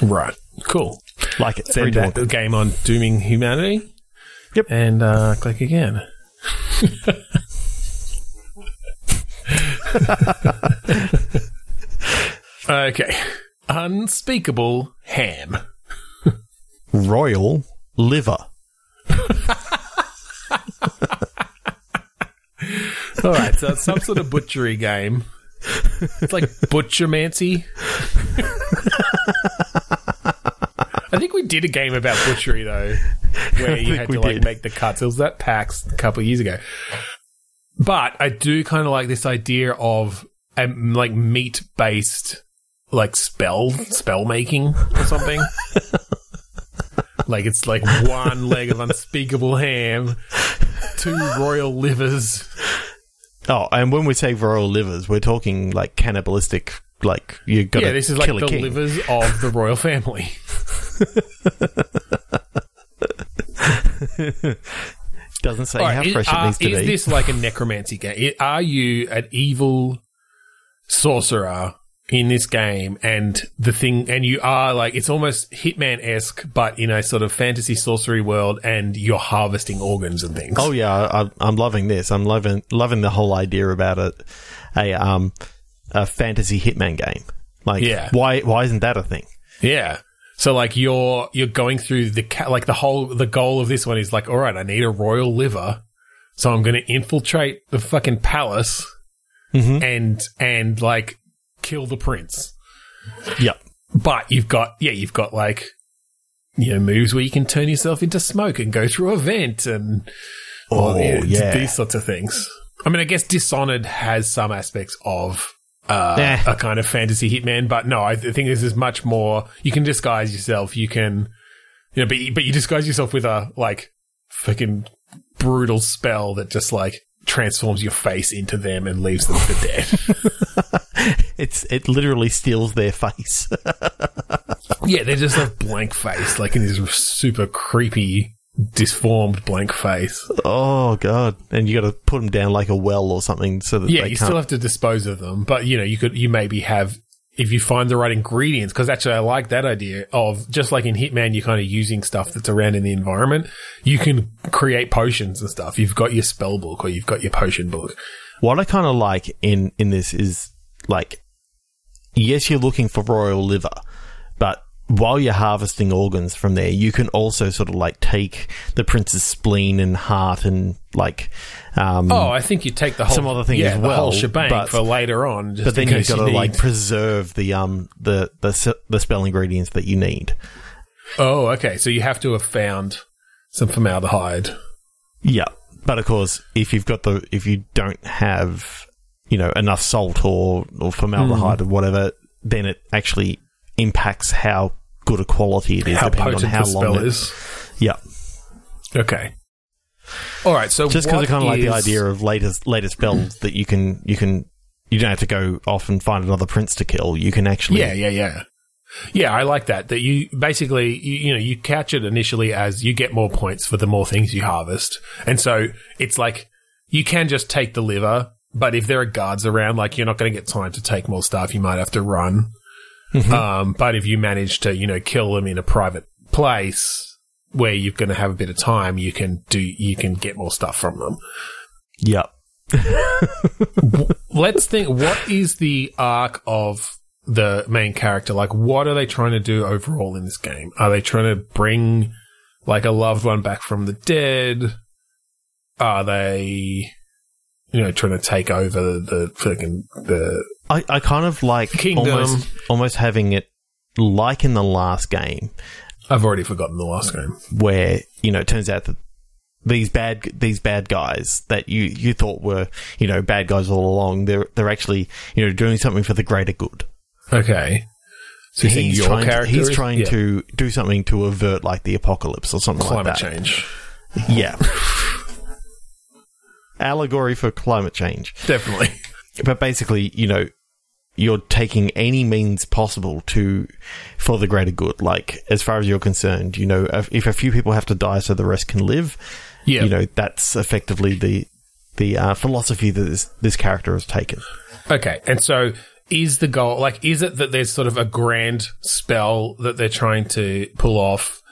Right. Cool. Like it, Send that game on dooming humanity. Yep. And uh, click again. (laughs) okay. Unspeakable ham. royal liver. All right, so it's some sort of butchery game. It's like butchermancy. I think we did a game about butchery though, where you had to like did. make the cuts. It was at PAX a couple of years ago. But I do kind of like this idea of a like meat based like spell spell making or something. (laughs) like it's like one leg of unspeakable ham, two royal livers. Oh, and when we say royal livers, we're talking like cannibalistic. Like you got to Yeah, this is like the king. livers of the royal family. (laughs) Doesn't say right, how is, fresh it uh, needs to is be. this like a necromancy game? Are you an evil sorcerer in this game? And the thing, and you are like, it's almost Hitman esque, but in a sort of fantasy sorcery world, and you're harvesting organs and things. oh yeah, I, I'm loving this. I'm loving loving the whole idea about it. A um a fantasy hitman game. Like Yeah. why why isn't that a thing? Yeah. So like you're you're going through the ca- like the whole the goal of this one is like all right I need a royal liver so I'm going to infiltrate the fucking palace Mhm. and and like kill the prince. Yep. But you've got yeah you've got like you know moves where you can turn yourself into smoke and go through a vent and Oh, it's yeah. these sorts of things. I mean I guess Dishonored has some aspects of uh, Nah. a kind of fantasy hitman, but no, I th- think this is much more. You can disguise yourself. You can, you know, but you, but you disguise yourself with a like fucking brutal spell that just like transforms your face into them and leaves them for dead. (laughs) It's it literally steals their face. (laughs) yeah, they're just a blank face, like in this super creepy, disformed blank face. oh god! And you got to put them down like a well or something so that Yeah, you can't. still have to dispose of them, but you know, you could, you maybe have, if you find the right ingredients, because actually I like that idea of just like in Hitman, you're kind of using stuff that's around in the environment. You can create potions and stuff. You've got your spell book or you've got your potion book. What I kind of like in in this is like, yes, you're looking for royal liver, while you're harvesting organs from there, you can also sort of like take the prince's spleen and heart and like, um, Oh, I think you take the whole, Some other thing yeah, as the well, whole shebang but- for later on. Just but then you've got you to like preserve the um the the the spell ingredients that you need. oh, okay. So you have to have found some formaldehyde. Yeah, but of course, if you've got the if you don't have you know enough salt or or formaldehyde or whatever, then it actually impacts how good a quality it is, How depending on how the long spell it is. Yeah, Okay. All right, so Just because I kind of like the idea of latest latest spells (clears throat) that you can you can you don't have to go off and find another prince to kill. You can actually Yeah, yeah, yeah. Yeah, I like that. That you basically, you, you know, you catch it initially as you get more points for the more things you harvest. And so it's like you can just take the liver, but if there are guards around, like you're not going to get time to take more stuff. You might have to run. Um, but if you manage to, you know, kill them in a private place where you're going to have a bit of time, you can do, you can get more stuff from them. Yep. let's think what is the arc of the main character like what are they trying to do overall in this game are they trying to bring like a loved one back from the dead are they you know trying to take over the, the freaking the I, I kind of like Kingdom. almost almost having it like in the last game i've already forgotten the last game where you know it turns out that these bad these bad guys that you you thought were you know bad guys all along they're they're actually you know doing something for the greater good. okay so you he's your trying, to, character he's is- trying yeah. to do something to avert like the apocalypse or something climate like that. change Yeah. (laughs) Allegory for climate change. definitely But basically, you know, you're taking any means possible to for the greater good. Like as far as you're concerned, you know, if, if a few people have to die so the rest can live, yeah you know, that's effectively the the uh, philosophy that this, this character has taken. Okay, and so is the goal like is it that there's sort of a grand spell that they're trying to pull off,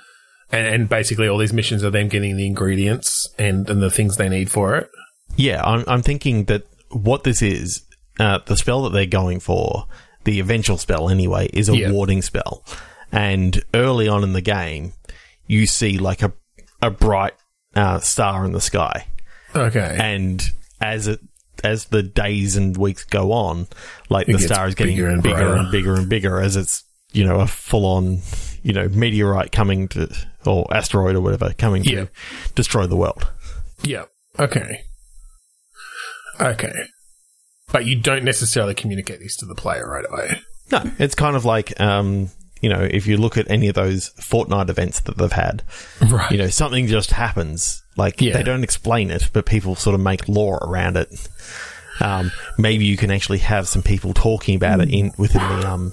and, and basically all these missions are them getting the ingredients and and the things they need for it? Yeah, I'm, I'm thinking that what this is, uh, the spell that they're going for, the eventual spell anyway, is a Yeah. warding spell. And early on in the game, you see like a, a bright uh, star in the sky. Okay, And as it as the days and weeks go on, like It the star is getting bigger and, bigger and and, bigger and bigger as it's you know a full on you know meteorite coming to or asteroid or whatever coming Yeah. to destroy the world. yeah, okay, okay, but you don't necessarily communicate these to the player right away. No, it's kind of like um, you know if you look at any of those Fortnite events that they've had, Right. you know something just happens. Like Yeah. they don't explain it, but people sort of make lore around it. Um, maybe you can actually have some people talking about it in within the um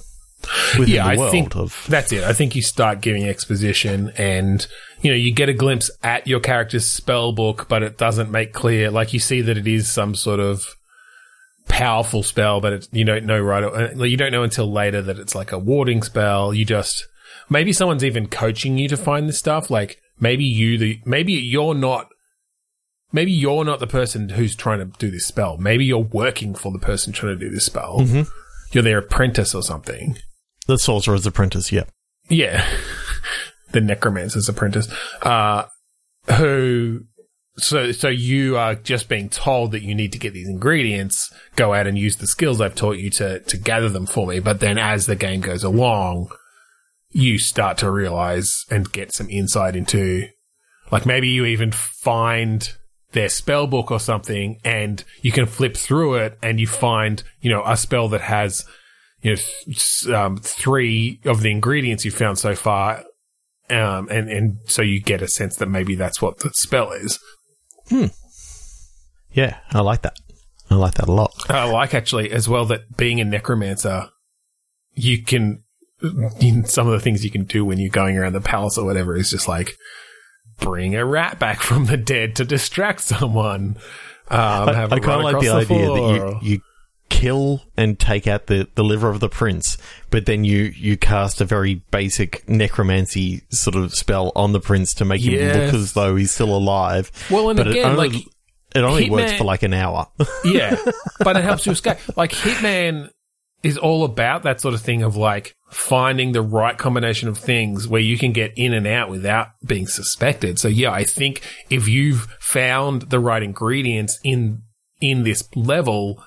within yeah, the I world think of that's it. I think you start giving exposition, and you know you get a glimpse at your character's spell book, but it doesn't make clear. Like you see that it is some sort of powerful spell, but it, you don't know right. uh, You don't know until later that it's like a warding spell. You just maybe someone's even coaching you to find this stuff. Like maybe you the maybe you're not. Maybe you're not the person who's trying to do this spell. Maybe you're working for the person trying to do this spell. Mm-hmm. You're their apprentice or something. the Sorcerer's Apprentice. Yeah, Yeah. (laughs) the necromancer's apprentice. Uh, who, so, so you are just being told that you need to get these ingredients, go out and use the skills I've taught you to, to gather them for me. But then as the game goes along, you start to realize and get some insight into, like maybe you even find their spell book or something and you can flip through it and you find, you know, a spell that has, you know, um, three of the ingredients you've found so far. Um, and, and so you get a sense that maybe that's what the spell is. Yeah, I like that. I like that a lot. I like actually as well that being a necromancer, you can, some of the things you can do when you're going around the palace or whatever is just like bring a rat back from the dead to distract someone. Um, I, I kind of like the across idea that you, you kill and take out the, the liver of the prince, but then you, you cast a very basic necromancy sort of spell on the prince to make him look as though he's still alive. Well, and but again, it only, like, it only works for like an hour. (laughs) yeah, but it helps you escape. Like Hitman is all about that sort of thing of like finding the right combination of things where you can get in and out without being suspected. So yeah, I think if you've found the right ingredients in in this level,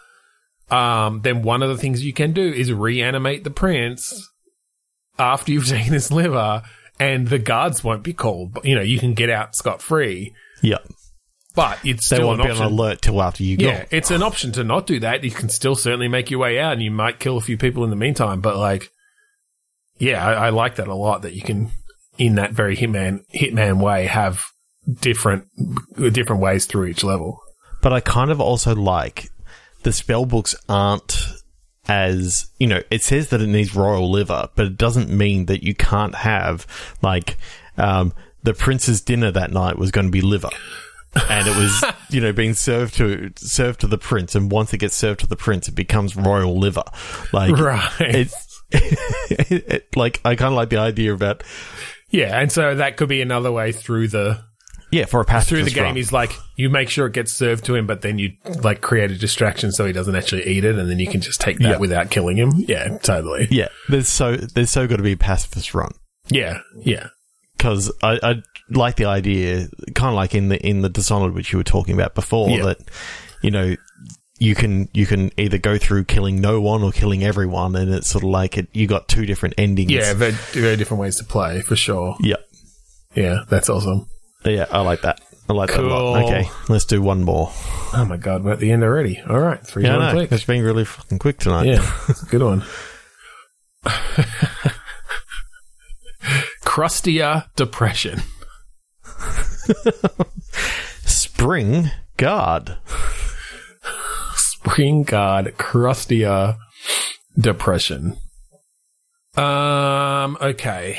um, then one of the things you can do is reanimate the prince after you've (laughs) taken his liver, and the guards won't be called. But, You know, you can get out scot free. yeah. But it's They still won't an be on alert till after you go. Yeah, it's an option to not do that. You can still certainly make your way out, and you might kill a few people in the meantime. But like, yeah, I, I like that a lot. That you can, in that very hitman hitman way, have different different ways through each level. But I kind of also like the spell books aren't as you know. It says that it needs royal liver, but it doesn't mean that you can't have like um, the prince's dinner that night was going to be liver. and it was, (laughs) you know, being served to served to the prince, and once it gets served to the prince, it becomes royal liver. Like, Right. It's (laughs) it, it- like I kind of like the idea about Yeah, and so that could be another way through the yeah for a pacifist through the game is like you make sure it gets served to him, but then you like create a distraction so he doesn't actually eat it, and then you can just take that Yeah. without killing him. Yeah, totally. yeah. There's so there's so got to be a pacifist run. Yeah, yeah, because I, I like the idea, kind of like in the in the Dishonored, which you were talking about before, Yeah. that you know you can you can either go through killing no one or killing everyone, and it's sort of like it. You got two different endings. yeah. Very, very different ways to play for sure. yeah, Yeah, that's awesome. Yeah. I like that. I like that a lot. Cool. Okay, let's do one more. Oh my god, we're at the end already. All right, three, Yeah, two, I know. click. It's been really fucking quick tonight. Yeah, it's (laughs) a good one. Crustier depression. Spring Guard. Spring Guard Crustier Depression. Um, okay.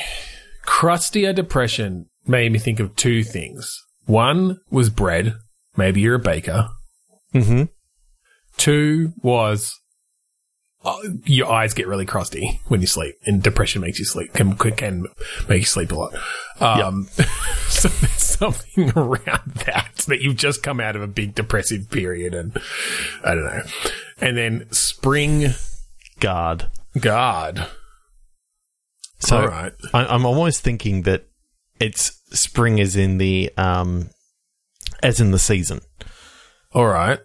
Crustier Depression made me think of two things. One was bread. Maybe you're a baker. Mm-hmm. Two was uh, your eyes get really crusty when you sleep, and depression makes you sleep can can make you sleep a lot. Um, (laughs) so there's something (laughs) around that that you've just come out of a big depressive period, and I don't know. And then spring Guard. guard. So All right. I, I'm almost thinking that it's spring as in the um as in the season. All right.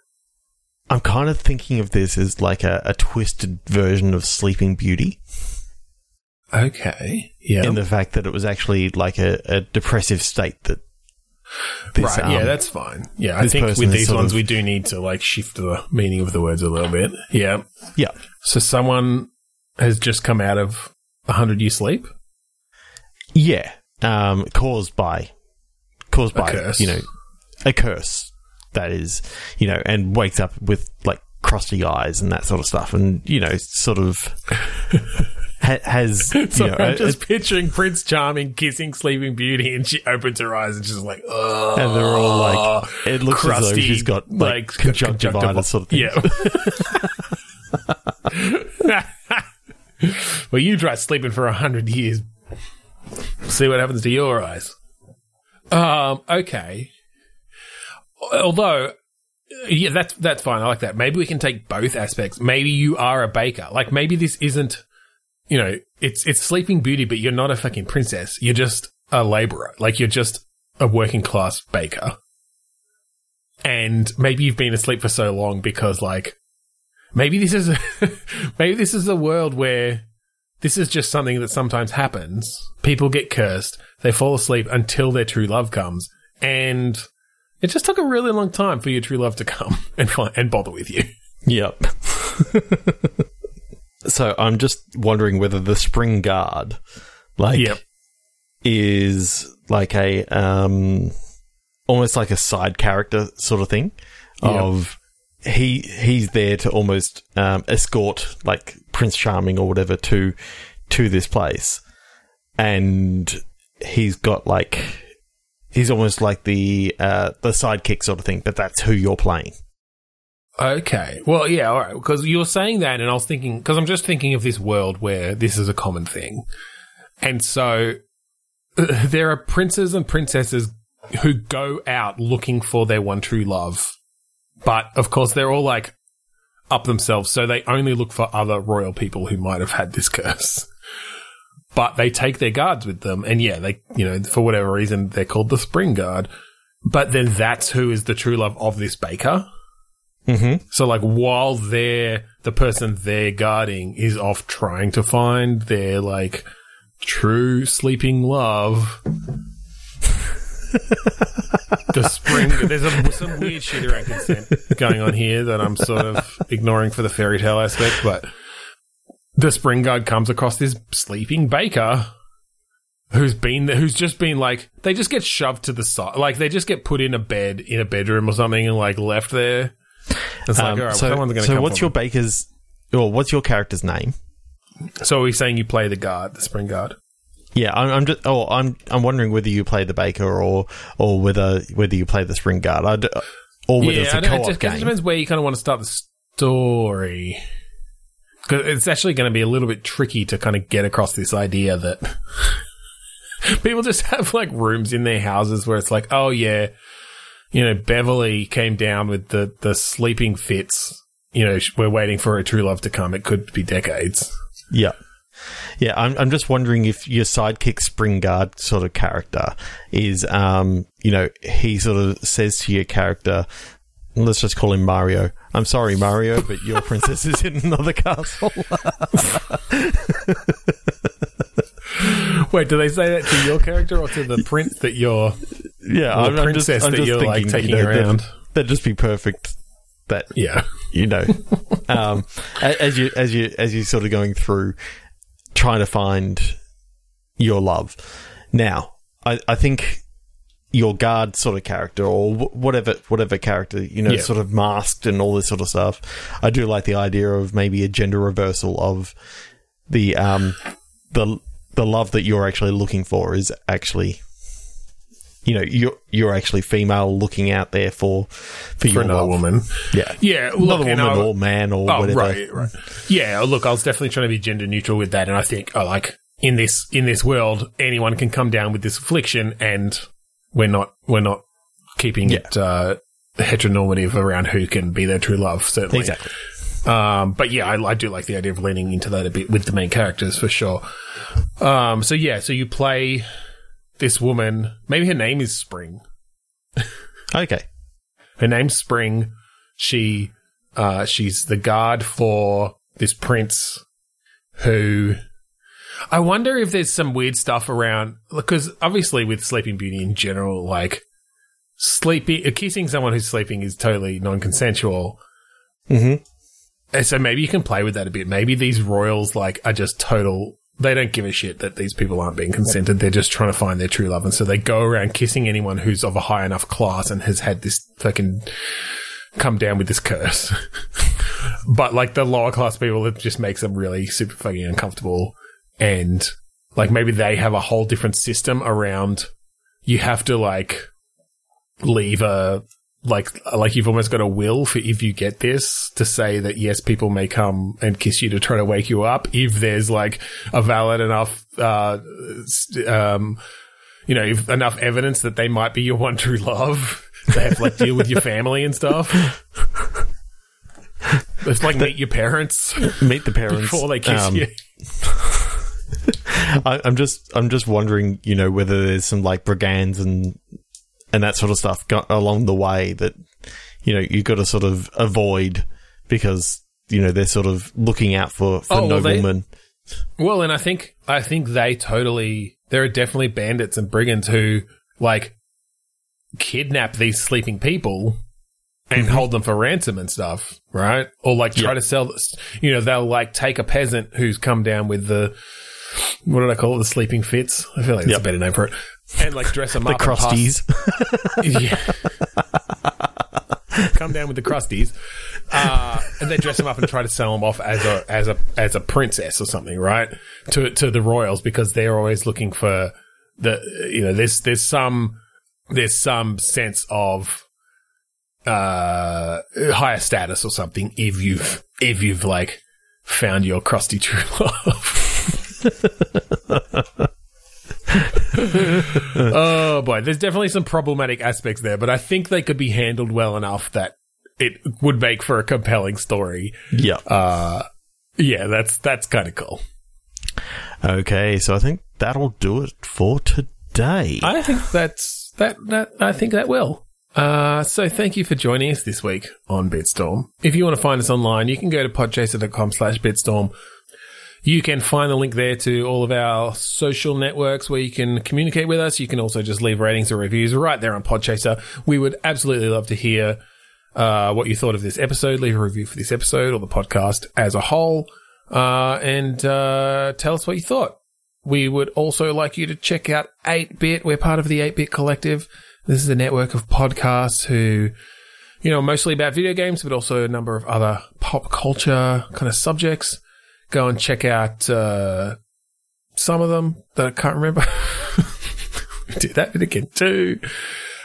I'm kind of thinking of this as like a, a twisted version of Sleeping Beauty Okay. Yeah. in the fact that it was actually like a, a depressive state that. This, right. yeah, um, that's fine. Yeah, I think with these ones of- we do need to like shift the meaning of the words a little bit. Yeah. yeah, So someone has just come out of a hundred year sleep. yeah, um, caused by caused by you know a curse that is you know and wakes up with like crusty eyes and that sort of stuff and you know sort of (laughs) ha- has you So know I'm a- just picturing Prince Charming kissing Sleeping Beauty, and she opens her eyes and she's like, "Oh." and they're all like it looks as though she's got like, conjunctivitis sort of thing. Yeah. (laughs) (laughs) well, you try sleeping for a hundred years. See what happens to your eyes. Um. Okay. Although, yeah, that's that's fine. I like that. Maybe we can take both aspects. Maybe you are a baker. Like maybe this isn't. You know, it's it's Sleeping Beauty, but you're not a fucking princess. You're just a laborer. Like you're just a working class baker. And maybe you've been asleep for so long because like maybe this is a, (laughs) maybe this is a world where this is just something that sometimes happens. People get cursed, they fall asleep until their true love comes, and it just took a really long time for your true love to come (laughs) and find, and bother with you. Yep. (laughs) so I'm just wondering whether the spring guard, like, Yep. is like a um, almost like a side character sort of thing. Yep. Of he he's there to almost um, escort like Prince Charming or whatever to to this place, and he's got like he's almost like the uh, the sidekick sort of thing, but that's who you're playing. Okay. Well, yeah, all right. Because you were saying that, and I was thinking, because I'm just thinking of this world where this is a common thing. And so (laughs) there are princes and princesses who go out looking for their one true love. But of course, they're all like up themselves. So they only look for other royal people who might have had this curse. But they take their guards with them. And yeah, they, you know, for whatever reason, they're called the spring guard. But then that's who is the true love of this baker. Mm-hmm. So like while they're the person they're guarding is off trying to find their like true sleeping love. The spring guard. there's a, some weird shit around consent going on here that I'm sort of ignoring for the fairy tale aspect, but the spring guard comes across this sleeping baker who's been who's just been like they just get shoved to the side, like they just get put in a bed in a bedroom or something and like left there. It's like, Um, all right, so, someone's going to so what's your baker's or what's your character's name? So are we saying you play the guard, the spring guard? Yeah, I'm, I'm just. Oh, I'm. I'm wondering whether you play the baker or or whether whether you play the spring guard. I d- or whether it's I a it co-op it game. depends where you kind of want to start the story. Because it's actually going to be a little bit tricky to kind of get across this idea that (laughs) people just have like rooms in their houses where it's like, oh yeah, you know, Beverly came down with the the sleeping fits. You know, we're waiting for a true love to come. It could be decades. Yeah. Yeah, I'm, I'm just wondering if your sidekick spring guard sort of character is, um, you know, he sort of says to your character, let's just call him Mario. I'm sorry, Mario, but your (laughs) princess is in another castle. Wait, do they say that to your character or to the prince that you're yeah, or the princess that you're like taking that'd- around? That'd just be perfect. That Yeah. you know, (laughs) um, as you as you as you sort of going through trying to find your love. Now, I, I think your guard sort of character or whatever whatever character you know, Yeah. sort of masked and all this sort of stuff. I do like the idea of maybe a gender reversal of the um the the love that you're actually looking for is actually. You know, you're you're actually female looking out there for for, For your another love. woman. Yeah, Yeah. another Look, woman I- or man or Oh, whatever. right, right. Yeah, look, I was definitely trying to be gender neutral with that, and I think, oh, like in this in this world, anyone can come down with this affliction, and we're not we're not keeping Yeah. it uh, heteronormative around who can be their true love. Certainly, Exactly. Um, but yeah, I, I do like the idea of leaning into that a bit with the main characters for sure. Um, so yeah, so you play this woman. Maybe her name is Spring. Okay. Her name's Spring. She, uh, she's the guard for this prince who I wonder if there's some weird stuff around because obviously with Sleeping Beauty in general, like sleeping, kissing someone who's sleeping is totally non-consensual. Mm-hmm. And so maybe you can play with that a bit. Maybe these royals like are just total. They don't give a shit that these people aren't being consented. They're just trying to find their true love, and so they go around kissing anyone who's of a high enough class and has had this fucking come down with this curse. (laughs) but like the lower class people, it just makes them really super fucking uncomfortable, and like maybe they have a whole different system around. You have to like leave a like like you've almost got a will for if you get this to say that yes people may come and kiss you to try to wake you up if there's like a valid enough uh um you know if enough evidence that they might be your one true love. They have to like deal with your family and stuff. It's like meet your parents Meet the parents. before they kiss Um, you. (laughs) I, I'm just, I'm just wondering, you know, whether there's some like brigands and and that sort of stuff go- along the way that you know you've got to sort of avoid because you know they're sort of looking out for for Oh, well, noblemen. Well, and I think I think they totally there are definitely bandits and brigands who like kidnap these sleeping people and mm-hmm. hold them for ransom and stuff, right? Or like try Yeah. to sell. You know, they'll like take a peasant who's come down with the what did I call it? The sleeping fits. I feel like that's Yep. a better name for it. And like dress them the up. pass- crusties. yeah. Come down with the crusties, uh, and they dress him up and try to sell him off as a as a as a princess or something, right? To to the royals because they're always looking for the you know there's there's some there's some sense of uh higher status or something if you've if you've like found your crusty true love. (laughs) (laughs) oh boy, there's definitely some problematic aspects there, but I think they could be handled well enough that it would make for a compelling story. yeah. Uh, yeah, that's that's kind of cool. Okay, so I think that'll do it for today. I think that's that that I think that will. Uh, so thank you for joining us this week on Bitstorm. If you want to find us online, you can go to podchaser.com slash bitstorm. You can find the link there to all of our social networks where you can communicate with us. You can also just leave ratings or reviews right there on Podchaser. We would absolutely love to hear uh, what you thought of this episode. Leave a review for this episode or the podcast as a whole, uh, and uh, tell us what you thought. we would also like you to check out 8-Bit. We're part of the 8-Bit Collective. This is a network of podcasts who, you know, mostly about video games, but also a number of other pop culture kind of subjects. Go and check out uh, some of them that I can't remember. (laughs) did that bit again too.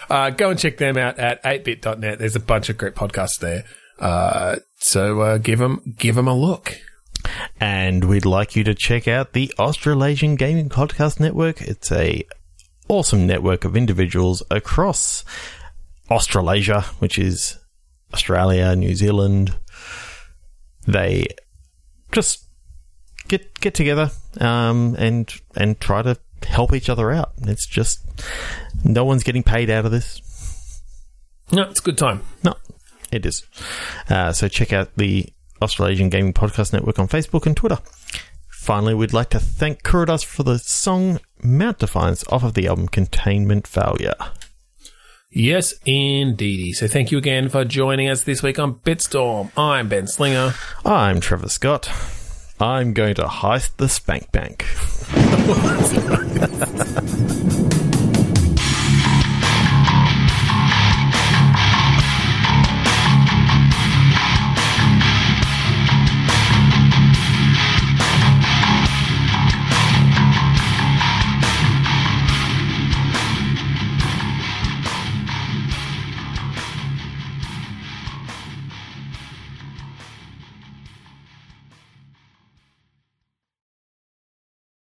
Uh, go and check them out at 8bit.net. There's a bunch of great podcasts there. Uh, so uh, give them give them a look. And we'd like you to check out the Australasian Gaming Podcast Network. It's a awesome network of individuals across Australasia, which is Australia, New Zealand. They just get get together um, and and try to help each other out. It's just no one's getting paid out of this. No, it's a good time. No, it is. Uh, so check out the Australasian Gaming Podcast Network on Facebook and Twitter. Finally, we'd like to thank Kurodas for the song Mount Defiance off of the album Containment Failure. Yes, indeedy. So thank you again for joining us this week on Bitstorm. I'm Ben Slinger. I'm Trevor Scott. I'm going to heist the Spank Bank. (laughs)